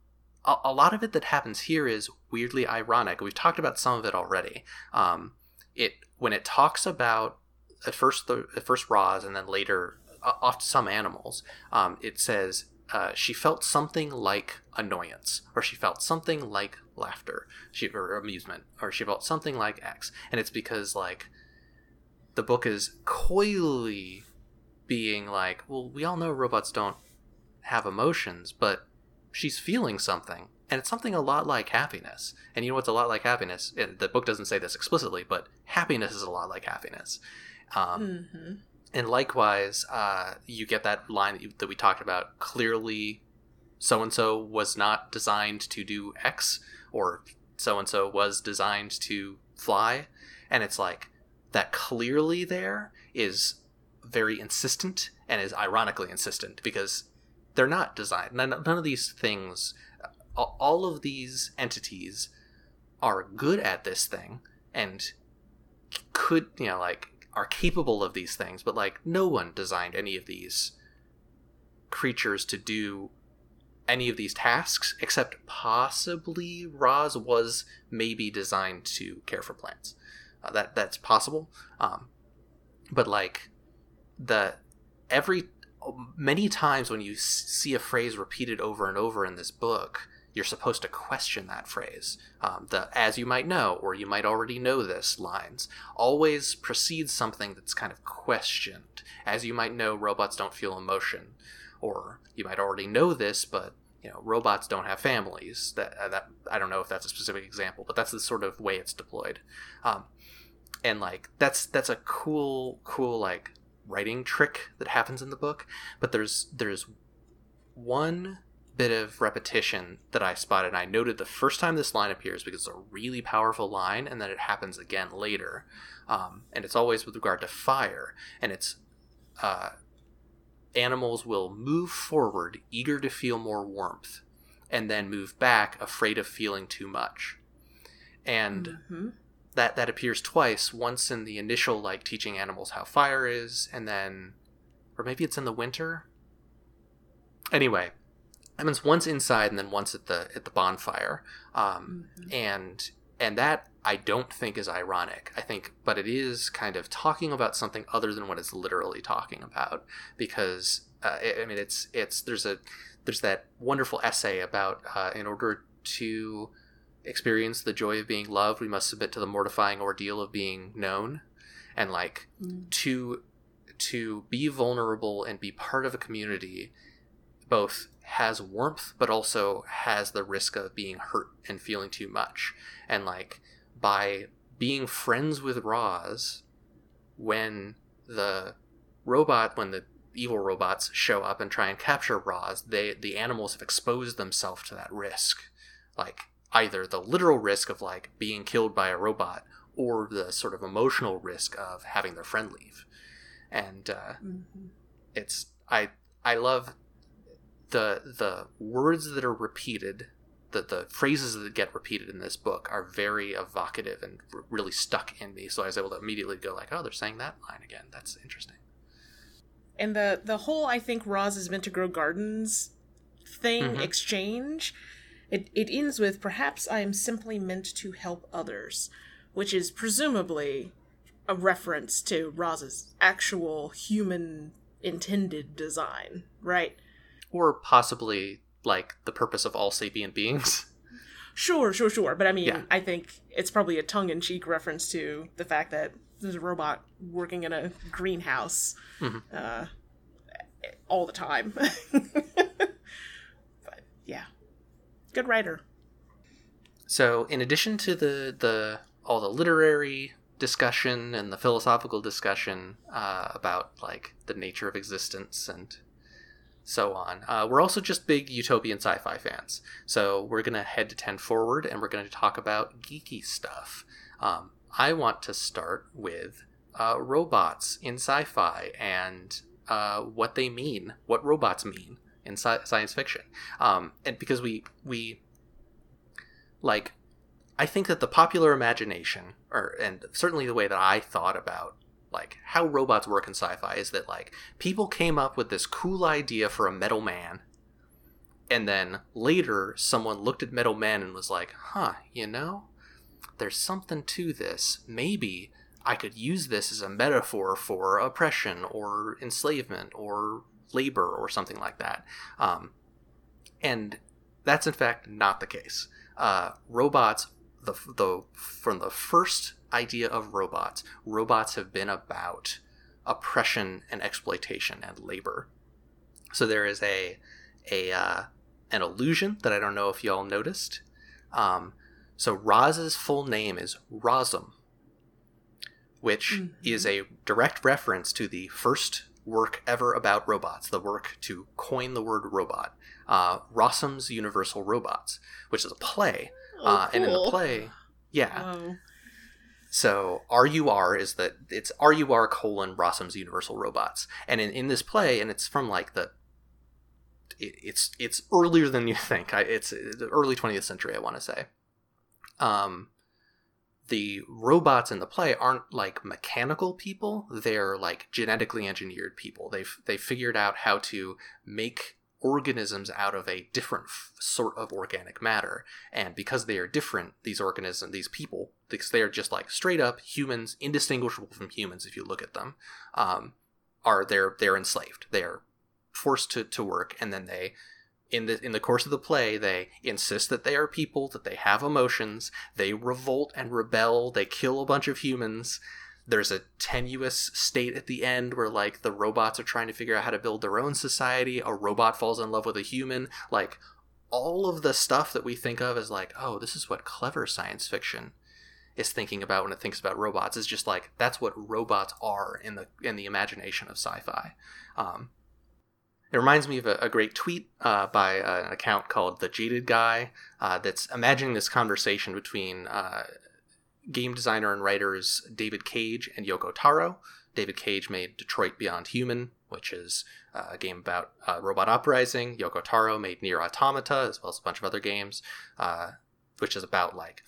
a, a lot of it that happens here is weirdly ironic. We've talked about some of it already. Um it when it talks about at first the at first Roz and then later uh, off some animals um, it says uh, she felt something like annoyance or she felt something like laughter she or amusement or she felt something like x. And it's because like the book is coyly being like well we all know robots don't have emotions but she's feeling something and it's something a lot like happiness and you know what's a lot like happiness the book doesn't say this explicitly but happiness is a lot like happiness um, hmm and likewise, uh, you get that line that, you, that we talked about. Clearly, so and so was not designed to do X, or so and so was designed to fly. And it's like that clearly there is very insistent and is ironically insistent because they're not designed. None, none of these things, all of these entities are good at this thing and could, you know, like are capable of these things, but like no one designed any of these creatures to do any of these tasks except possibly Roz was maybe designed to care for plants. Uh, that that's possible. Um, but like the every many times when you see a phrase repeated over and over in this book, you're supposed to question that phrase. Um, the "as you might know" or "you might already know this" lines always precedes something that's kind of questioned. As you might know, robots don't feel emotion, or you might already know this, but you know robots don't have families that uh, that i don't know if that's a specific example but that's the sort of way it's deployed um, and like that's that's a cool cool like writing trick that happens in the book but there's there's one bit of repetition that i spotted and i noted the first time this line appears because it's a really powerful line and then it happens again later um, and it's always with regard to fire and it's uh, animals will move forward eager to feel more warmth and then move back afraid of feeling too much and Mm-hmm. That that appears twice once in the initial like teaching animals how fire is and then or maybe it's in the winter anyway happens once inside and then once at the at the bonfire um, Mhm. and and that I don't think is ironic. I think, but it is kind of talking about something other than what it's literally talking about. Because uh, I I mean, it's it's there's a there's that wonderful essay about uh, in order to experience the joy of being loved, we must submit to the mortifying ordeal of being known, and like Mm. to to be vulnerable and be part of a community both has warmth but also has the risk of being hurt and feeling too much. And like by being friends with Roz when the robot when the evil robots show up and try and capture Roz they the animals have exposed themselves to that risk. Like either the literal risk of like being killed by a robot or the sort of emotional risk of having their friend leave and uh, Mhm. it's I I love the the words that are repeated the the phrases that get repeated in this book are very evocative and r- really stuck in me so I was able to immediately go like oh they're saying that line again that's interesting and the the whole I think Roz is meant to grow gardens thing Mhm. exchange it it ends with perhaps I am simply meant to help others, which is presumably a reference to Roz's actual human intended design, right? or possibly like the purpose of all sapient beings *laughs* Sure, sure, sure. But I mean, Yeah. I think it's probably a tongue in cheek reference to the fact that there's a robot working in a greenhouse Mhm. uh, all the time. *laughs* good writer. So, in addition to the the all the literary discussion and the philosophical discussion uh, about like the nature of existence and so on, uh, we're also just big utopian sci-fi fans. So we're gonna head to ten forward, and we're gonna talk about geeky stuff. Um, I want to start with uh, robots in sci-fi and uh, what they mean, what robots mean in sci- science fiction, um, and because we we like I think that the popular imagination, or and certainly the way that I thought about like how robots work in sci-fi is that like people came up with this cool idea for a metal man, and then later someone looked at metal man and was like, "Huh, you know, there's something to this. Maybe I could use this as a metaphor for oppression or enslavement or labor or something like that." Um, and that's in fact not the case uh, robots the the from the first idea of robots robots have been about oppression and exploitation and labor so there is a a uh, an illusion that I don't know if y'all noticed um, so Roz's full name is ROZZUM which Mhm. is a direct reference to the first work ever about robots the work to coin the word robot uh, Rossum's Universal Robots, which is a play. Oh, uh, And in the play, yeah. So RUR is that it's RUR colon Rossum's Universal Robots, and in, in this play, and it's from like the. It, it's it's earlier than you *laughs* think. I, it's the early twentieth century, I want to say. Um, the robots in the play aren't like mechanical people; they're like genetically engineered people. They've they figured out how to make organisms out of a different f- sort of organic matter. And because they are different these organisms these people because they are just like straight up humans indistinguishable from humans if you look at them um, are they're they're enslaved. They're forced to, to work and then they in the in the course of the play they insist that they are people that they have emotions they revolt and rebel they kill a bunch of humans there's a tenuous state at the end where like the robots are trying to figure out how to build their own society a robot falls in love with a human like all of the stuff that we think of as like, oh, this is what clever science fiction is thinking about when it thinks about robots is just like that's what robots are in the in the imagination of sci-fi. Um, it reminds me of a, a great tweet uh, by uh, an account called the Jaded Guy uh, that's imagining this conversation between uh, game designer and writers David Cage and Yoko Taro. David Cage made Detroit Beyond Human, which is uh, a game about uh, robot uprising. Yoko Taro made Nier Automata, as well as a bunch of other games, which is about like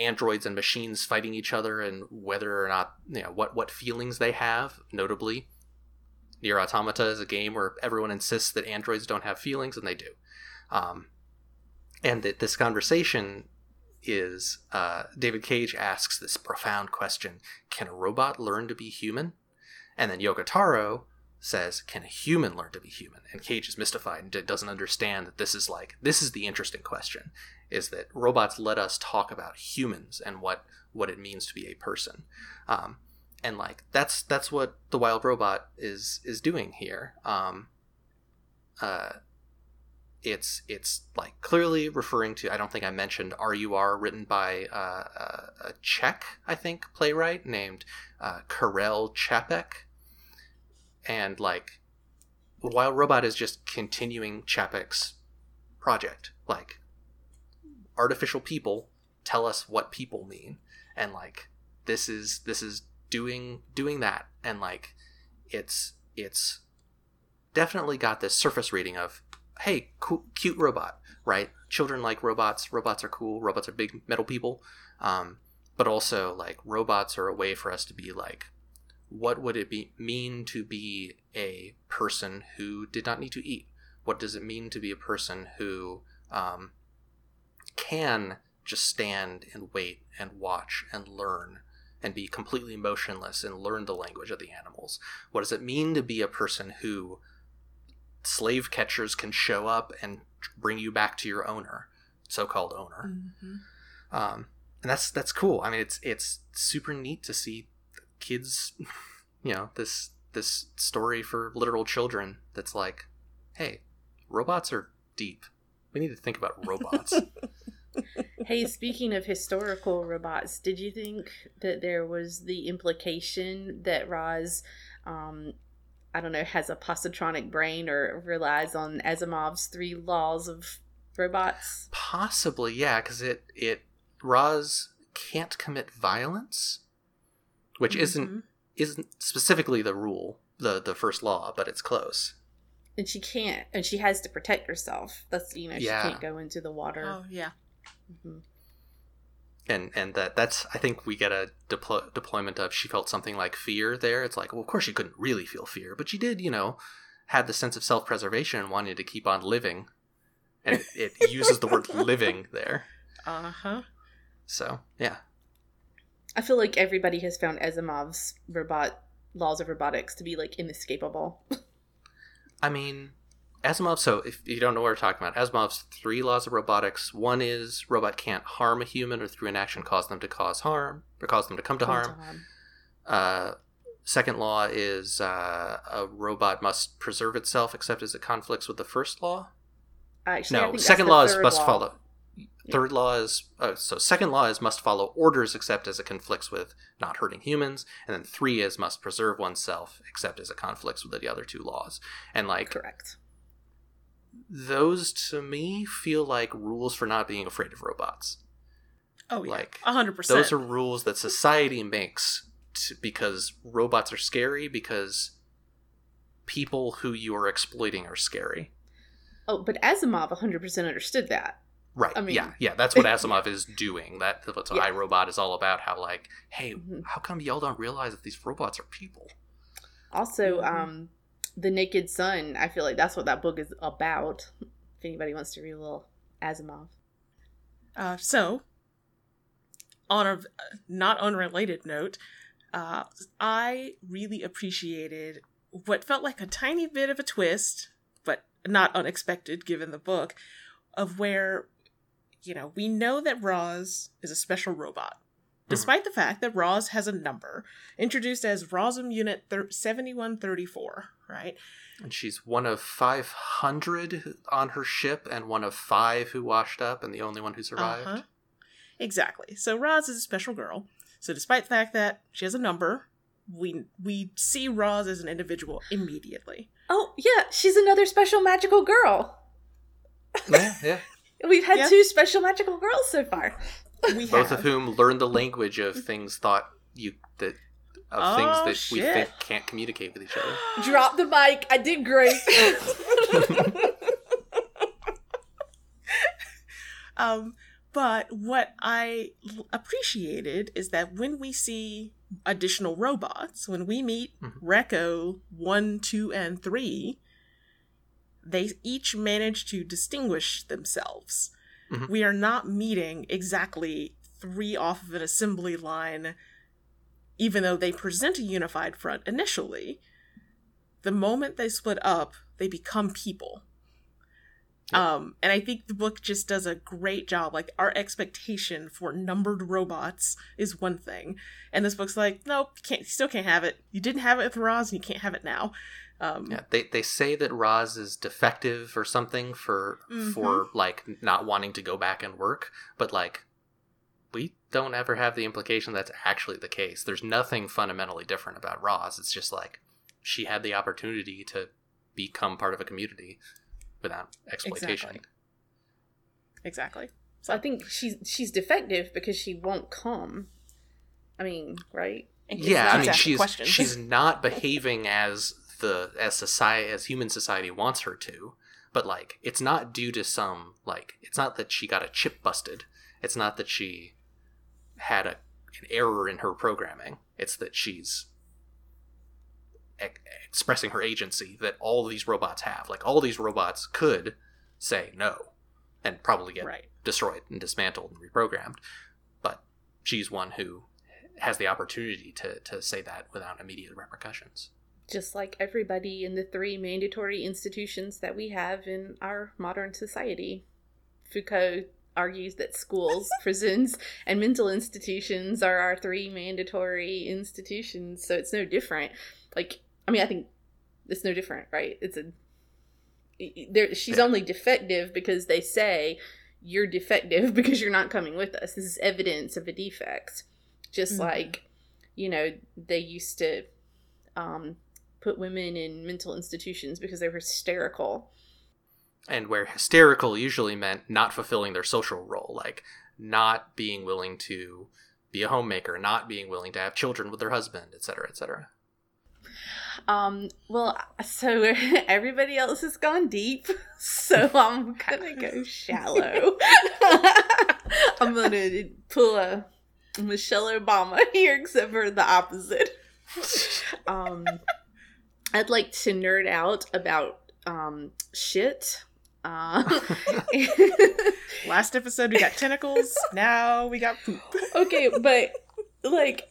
androids and machines fighting each other and whether or not you know what what feelings they have notably Nier Automata is a game where everyone insists that androids don't have feelings, and they do. Um, and that this conversation is uh, David Cage asks this profound question Can a robot learn to be human? And then Yoko Taro says, Can a human learn to be human? And Cage is mystified and doesn't understand that this is like, this is the interesting question is that robots let us talk about humans and what, what it means to be a person. Um, and like that's that's what the wild robot is is doing here. Um uh it's it's like clearly referring to i don't think i mentioned rur written by uh, a czech i think playwright named uh, karel Čapek and like wild robot is just continuing Čapek's project. Like artificial people tell us what people mean. And like this is this is doing doing that. And like it's it's definitely got this surface reading of hey cute robot right? Children like robots. Robots are cool. Robots are big metal people. Um, but also like robots are a way for us to be like what would it be mean to be a person who did not need to eat? What does it mean to be a person who um, can just stand and wait and watch and learn and be completely motionless and learn the language of the animals? What does it mean to be a person who slave catchers can show up and bring you back to your owner, so-called owner? Mm-hmm. Um, and that's that's cool. I mean, it's it's super neat to see kids, *laughs* you know, this this story for literal children. That's like, hey, robots are deep. We need to think about robots. *laughs* hey, speaking of historical robots, did you think that there was the implication that Roz, um, I don't know, has a positronic brain or relies on Asimov's three laws of robots? Possibly, yeah, because it it Roz can't commit violence, which mm-hmm. isn't isn't specifically the rule, the the first law, but it's close and she can't and she has to protect herself that's you know yeah. she can't go into the water oh yeah Mm-hmm. And and that that's I think we get a deplo- deployment of she felt something like fear there. It's like well of course she couldn't really feel fear, but she did you know had the sense of self preservation and wanted to keep on living, and it, it *laughs* uses the word living there. Uh huh. So yeah. I feel like everybody has found Asimov's robot laws of robotics to be like inescapable. *laughs* I mean, Asimov, so if you don't know what we're talking about, Asimov's three laws of robotics. One is robot can't harm a human or through an action cause them to cause harm or cause them to come to come harm. To harm. Uh, second law is uh, a robot must preserve itself except as it conflicts with the first law. Actually, no. Second law is must law. follow. Third law is uh, so. Second law is must follow orders except as it conflicts with not hurting humans, and then three is must preserve oneself except as it conflicts with the other two laws. And like correct those to me feel like rules for not being afraid of robots. Oh yeah, like hundred percent. Those are rules that society makes to, because robots are scary because people who you are exploiting are scary. Oh, but Asimov 100% understood that. Right. I mean, yeah, yeah. That's what *laughs* Asimov is doing. That that's what yeah. iRobot is all about. How like, hey, mm-hmm. how come y'all don't realize that these robots are people? Also, mm-hmm. um, the Naked Sun. I feel like that's what that book is about. If anybody wants to read a little Asimov. Uh, so, on a not unrelated note, uh, I really appreciated what felt like a tiny bit of a twist, but not unexpected given the book, of where, you know, we know that Roz is a special robot. Despite the fact that Roz has a number introduced as ROZZUM Unit thir- 7134, right? And she's one of 500 on her ship and one of five who washed up and the only one who survived. Uh-huh. Exactly. So Roz is a special girl. So despite the fact that she has a number, we we see Roz as an individual immediately. Oh, yeah, she's another special magical girl. Yeah, yeah. *laughs* We've had Yeah. two special magical girls so far. We Both have of whom learn the language of things thought you that of Oh, things that we think can't communicate with each other. *gasps* Drop the mic. I did great. *laughs* Um, but what I appreciated is that when we see additional robots, when we meet Mhm. Reco 1, 2, and 3, they each manage to distinguish themselves. Mhm. We are not meeting exactly three off of an assembly line, even though they present a unified front initially. The moment they split up, they become people. Um, and I think the book just does a great job. Like our expectation for numbered robots is one thing, and this book's like, nope, you can't, still can't have it. You didn't have it with Roz, and you can't have it now. Um, Yeah, they they say that Roz is defective or something for Mhm. for like not wanting to go back and work, but like we don't ever have the implication that's actually the case. There's nothing fundamentally different about Roz. It's just like she had the opportunity to become part of a community without exploitation. Exactly. exactly. so I think she's she's defective because she won't come. I mean, right? yeah, I mean Exact she's question. she's not behaving as the as society as human society wants her to, but like it's not due to some like it's not that she got a chip busted. It's not that she had a an error in her programming. It's that she's e- expressing her agency that all these robots have. Like all these robots could say no and probably get right. destroyed and dismantled and reprogrammed. But she's one who has the opportunity to, to say that without immediate repercussions. Just like everybody in the three mandatory institutions that we have in our modern society. Foucault argues that schools, *laughs* prisons, and mental institutions are our three mandatory institutions, so it's no different. Like, I mean, I think it's no different, right? It's a there she's only defective because they say you're defective *laughs* because you're not coming with us. This is evidence of a defect. Just Mhm. like, you know, they used to um, put women in mental institutions because they were hysterical. And where hysterical usually meant not fulfilling their social role, like not being willing to be a homemaker, not being willing to have children with their husband, etc., etc. Um, well, so *laughs* everybody else has gone deep, *laughs* so I'm gonna go shallow. *laughs* I'm gonna pull a Michelle Obama here, except for the opposite. Um, I'd like to nerd out about um shit. Uh, *laughs* Last episode we got *laughs* tentacles. now we got poop. okay, but like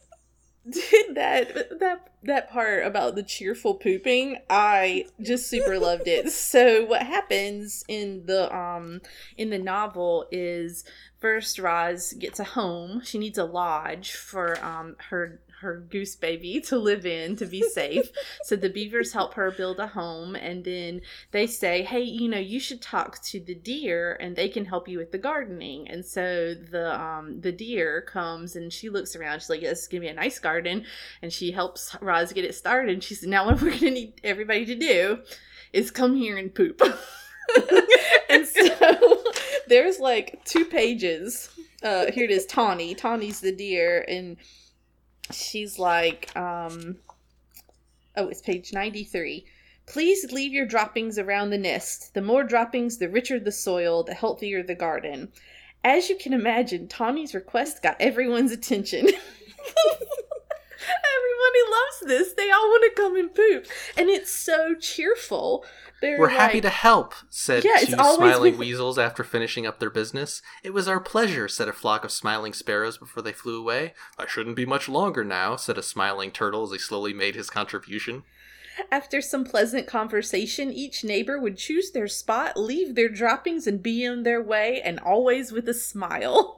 did that that that part about the cheerful pooping i just super loved it so what happens in the um in the novel is first Roz gets a home she needs a lodge for um her her goose baby *laughs* to live in to be safe. So the beavers help her build a home and then they say hey you know you should talk to the deer and they can help you with the gardening. And so the um the deer comes and she looks around. She's like yes it's gonna be a nice garden and she helps Roz get it started and she said now what we're gonna need everybody to do is come here and poop. *laughs* And so there's like two pages uh here it is tawny. Tawny's the deer and she's like um oh it's page 93 Please leave your droppings around the nest. The more droppings, the richer the soil, the healthier the garden. As you can imagine, Tawny's request got everyone's attention. *laughs* Everybody loves this. They all want to come and poop. And it's so cheerful. They're We're happy to help, said Yeah, two smiling *laughs* weasels after finishing up their business. It was our pleasure, said a flock of smiling sparrows before they flew away. I shouldn't be much longer now, said a smiling turtle as he slowly made his contribution. After some pleasant conversation, each neighbor would choose their spot, leave their droppings, and be on their way, and always with a smile. *laughs*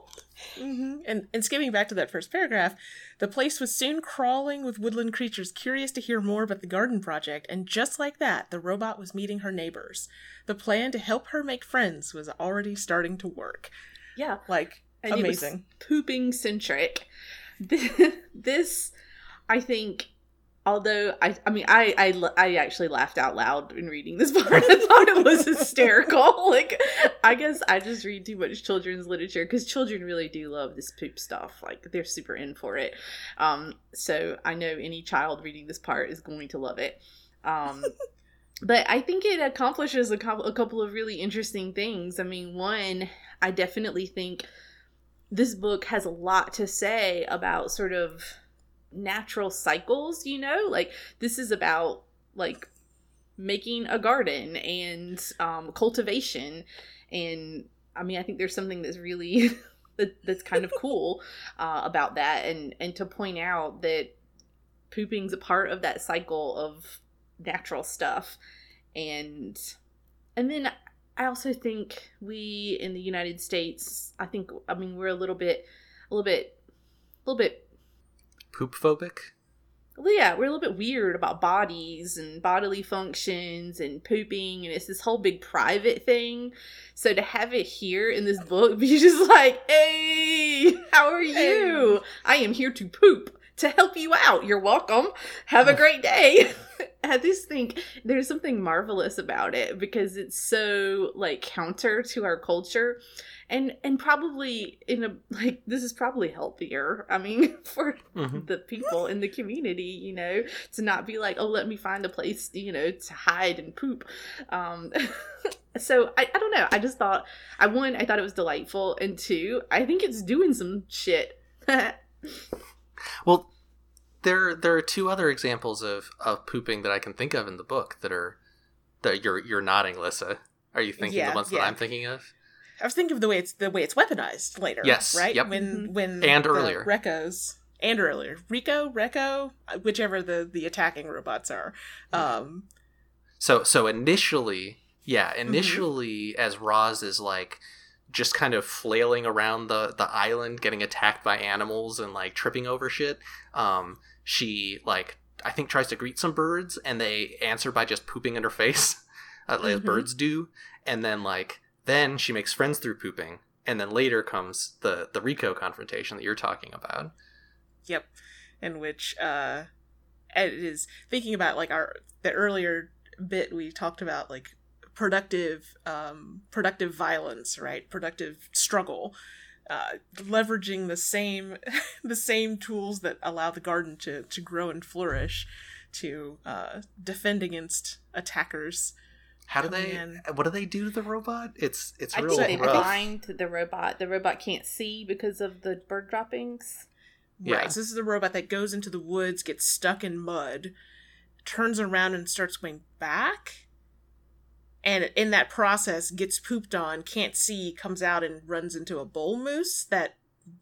hmm And and skimming back to that first paragraph, the place was soon crawling with woodland creatures curious to hear more about the garden project, and just like that, the robot was meeting her neighbors. The plan to help her make friends was already starting to work. Yeah. Like And amazing. pooping centric. *laughs* This, I think, although I, I mean, I, I, I actually laughed out loud in reading this *laughs* part. I thought it was hysterical. *laughs* like, I guess I just read too much children's literature because children really do love this poop stuff. Like, they're super in for it. Um, so I know any child reading this part is going to love it. Um, *laughs* but I think it accomplishes a couple, a couple of really interesting things. I mean, one, I definitely think this book has a lot to say about sort of natural cycles, you know? Like, this is about, like, making a garden and um, cultivation. And I mean, I think there's something that's really. *laughs* that, that's kind of cool uh, about that and and to point out that pooping's a part of that cycle of natural stuff and and then i also think we in the united states i think i mean we're a little bit a little bit a little bit Poop phobic? well, yeah we're a little bit weird about bodies and bodily functions and pooping and it's this whole big private thing. So to have it here in this book *laughs* be just like hey how are you? I am here to poop to help you out. You're welcome. Have a *laughs* great day. *laughs* I just think there's something marvelous about it because it's so like counter to our culture and and probably in a like this is probably healthier i mean *laughs* for Mhm. the people in the community you know to not be like oh let me find a place you know to hide and poop um *laughs* so I, I don't know i just thought i one i thought it was delightful and two i think it's doing some shit Well, there there are two other examples of, of pooping that I can think of in the book that are that you're you're nodding, Lissa. Are you thinking Yeah, the ones that. I'm thinking of? I was thinking of the way it's the way it's weaponized later. Yes, Right? yep. When when And the earlier. Recos and earlier. Rico, Reco, whichever the, the attacking robots are. Um So so initially, yeah, Mm-hmm. initially as Roz is like just kind of flailing around the the island, getting attacked by animals and like tripping over shit. Um, she like I think tries to greet some birds, and they answer by just pooping in her *laughs* face, uh, like Mhm. birds do. And then like then she makes friends through pooping, and then later comes the the Rico confrontation that you're talking about. Yep. In which uh it is thinking about like our the earlier bit we talked about like productive um productive violence, right? Productive struggle. Uh, leveraging the same *laughs* the same tools that allow the garden to to grow and flourish to uh defend against attackers. How do they? in. What do they do to the robot? It's it's i real think they rough. blind the robot the robot can't see because of the bird droppings Yeah. Right. So this is a robot that goes into the woods, gets stuck in mud, turns around and starts going back. And in that process, gets pooped on, can't see, comes out and runs into a bull moose that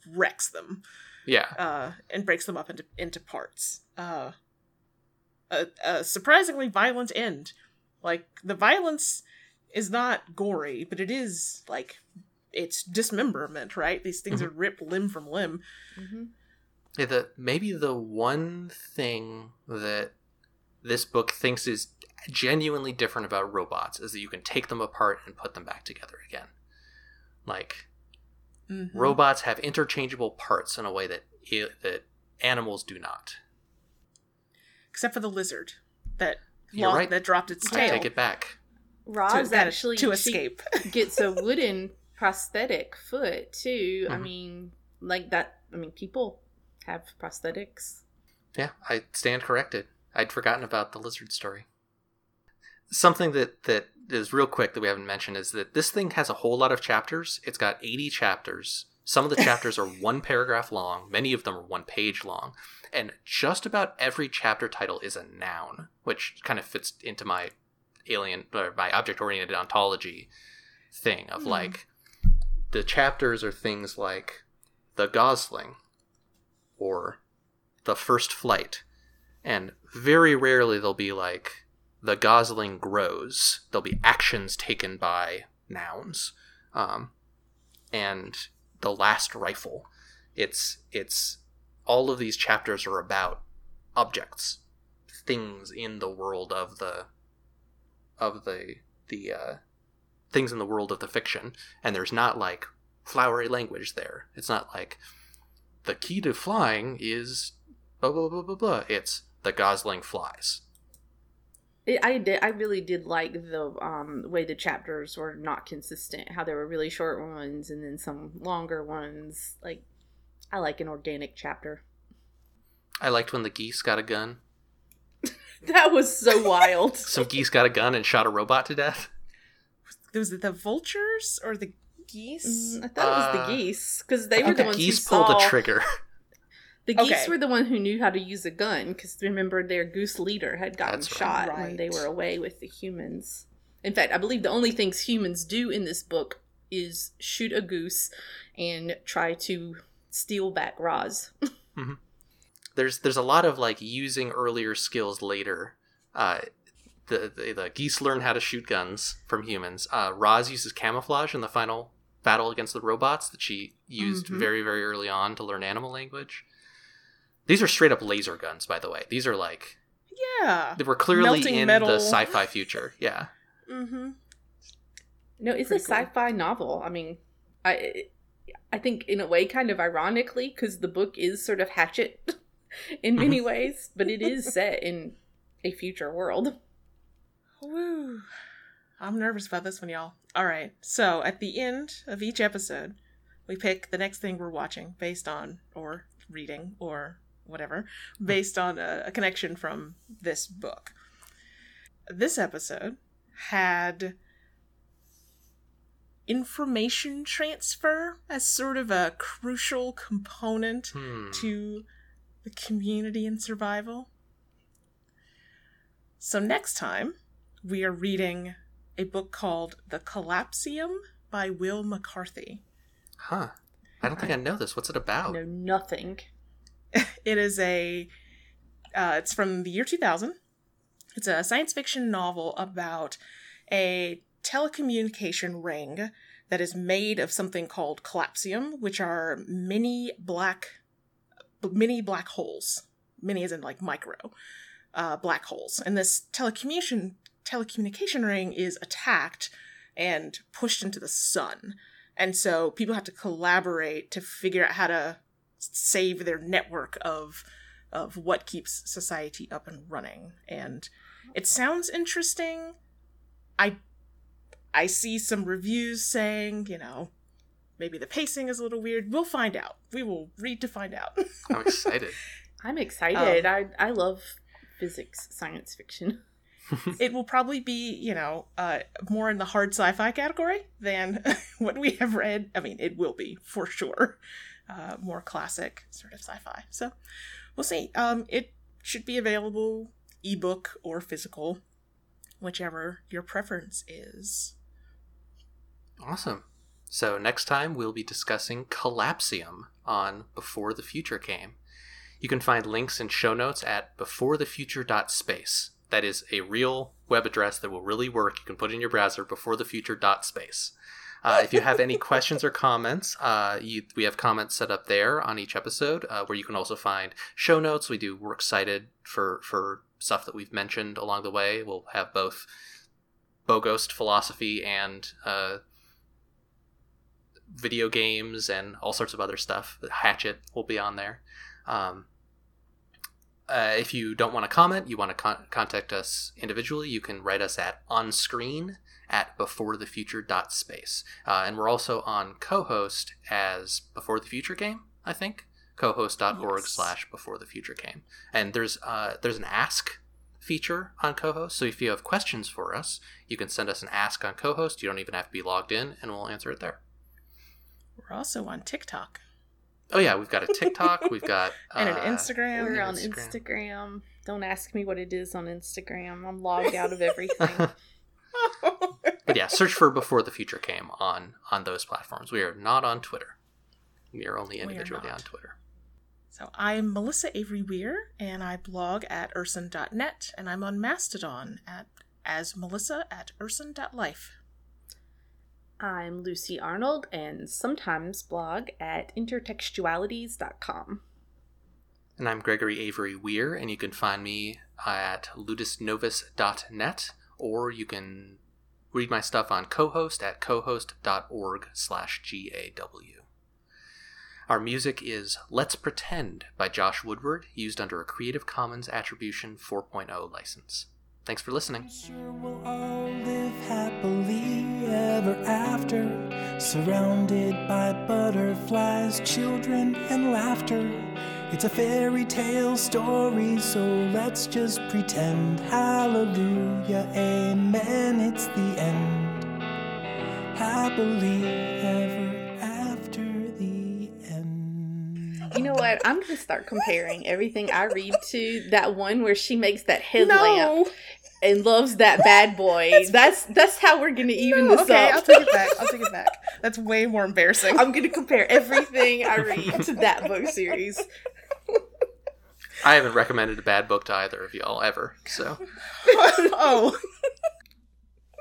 wrecks them Yeah. uh, and breaks them up into into parts. Uh, a, a surprisingly violent end. Like the violence is not gory, but it is like it's dismemberment, right? These things Mhm. are ripped limb from limb. mm-hmm. Yeah, the maybe the one thing that this book thinks is genuinely different about robots is that you can take them apart and put them back together again. Like Mhm. robots have interchangeable parts in a way that that animals do not. except for the lizard that You're lo- right. that dropped its I tail take it back. Roz to, actually to escape. *laughs* gets a *laughs* wooden prosthetic foot too. I Mhm. mean, like that. I mean, people have prosthetics. Yeah, I stand corrected. I'd forgotten about the lizard story. Something that that is real quick that we haven't mentioned is that this thing has a whole lot of chapters. It's got 80 chapters. Some of the chapters are one paragraph long, many of them are one page long, and just about every chapter title is a noun, which kind of fits into my alien or my object oriented ontology thing of Hmm. like the chapters are things like the gosling or the first flight and very rarely they'll be like the gosling grows there'll be actions taken by nouns um, and the last rifle. It's it's all of these chapters are about objects, things in the world of the of the the uh, things in the world of the fiction, and there's not like flowery language there. It's not like the key to flying is blah blah blah blah blah. It's the Gosling flies. It, I did. I really did like the um, way the chapters were not consistent. How there were really short ones and then some longer ones. Like, I like an organic chapter. I liked when the geese got a gun. *laughs* That was so wild. *laughs* Some geese got a gun and shot a robot to death. Was it the vultures or the geese? Mm, I thought it was Uh, the geese because they I were think the the ones geese who pulled saw. the trigger. *laughs* The geese Okay. were the one who knew how to use a gun because remember their goose leader had gotten That's right. shot when they were away with the humans. In fact, I believe the only things humans do in this book is shoot a goose and try to steal back Roz. *laughs* there's there's a lot of like using earlier skills later. Uh, the, the the geese learn how to shoot guns from humans. Uh, Roz uses camouflage in the final battle against the robots that she used Mhm. very very early on to learn animal language. These are straight up laser guns, by the way. These are like Yeah. they were clearly Melting in metal. the sci-fi future. Yeah, Mm-hmm. No, it's Pretty a cool. sci-fi novel. I mean, I I think in a way kind of ironically because the book is sort of Hatchet *laughs* in Mm-hmm. many ways, but it is set in a future world. Woo. I'm nervous about this one, y'all. All right. So at the end of each episode, we pick the next thing we're watching based on, or reading, or whatever, based on a, a connection from this book. This episode had information transfer as sort of a crucial component Hmm. to the community and survival. So next time, we are reading a book called The Collapsium by Wil McCarthy. huh? I don't think I know this. What's it about? No, nothing. *laughs* It is a uh, it's from the year 2000. It's a science fiction novel about a telecommunication ring that is made of something called collapsium, which are mini black mini black holes. Mini as in like micro uh, black holes. And this telecommunication telecommunication ring is attacked and pushed into the sun. And so people have to collaborate to figure out how to save their network of of what keeps society up and running. And it sounds interesting. I I see some reviews saying, you know, maybe the pacing is a little weird. We'll find out. We will read to find out. I'm *laughs* excited. I'm excited. Um, I I love physics science fiction. *laughs* *laughs* it will probably be, you know, uh, more in the hard sci-fi category than what we have read. I mean, it will be for sure. Uh, more classic sort of sci-fi. So we'll see. Um, it should be available ebook or physical, whichever your preference is. Awesome. So next time we'll be discussing Collapsium on Before the Future Came. You can find links and show notes at beforethefuture.space. That is a real web address that will really work. You can put in your browser beforethefuture.space. Uh, if you have any questions or comments, uh, you, we have comments set up there on each episode uh, where you can also find show notes. We do works cited for, for stuff that we've mentioned along the way. We'll have both Bogost philosophy and uh, video games and all sorts of other stuff. Hatchet will be on there. Um, uh, if you don't want to comment, you want to con- contact us individually, you can write us at onscreen at beforethefuture.space. Uh, and we're also on co-host as Before the Future Game, I think. cohost.org Yes. slash Before the Future Game. And there's uh, there's an ask feature on co-host, so if you have questions for us, you can send us an ask on co-host. You don't even have to be logged in, and we'll answer it there. We're also on TikTok Oh yeah, we've got a TikTok, we've got *laughs* and an uh, Instagram. We're on Instagram. Instagram. Don't ask me what it is on Instagram. I'm logged out of everything. *laughs* but yeah, search for before the future came on on those platforms. We are not on Twitter. We are only We are individually on Twitter. So I'm Melissa Avery Weir, and I blog at urson.net, and I'm on Mastodon at as Melissa at urson.life. I'm Lucy Arnold and sometimes blog at intertextualities.com. And I'm Gregory Avery Weir, and you can find me at ludusnovus.net, or you can read my stuff on cohost at cohost.org slash GAW. Our music is Let's Pretend by Josh Woodward, used under a Creative Commons Attribution 4.0 license. Thanks for listening. Sure we'll all live happily ever after, surrounded by butterflies, children, and laughter. It's a fairy tale story, so let's just pretend. Hallelujah, amen, it's the end. Happily ever after the end. You know what? I'm going to start comparing everything I read to that one where she makes that headlamp No, and loves that bad boy. That's that's how we're going to even no, this okay, I'll take it back. I'll take it back. That's way more embarrassing. *laughs* I'm going to compare everything I read to that book series. I haven't recommended a bad book to either of y'all ever, so. *laughs* oh, *laughs*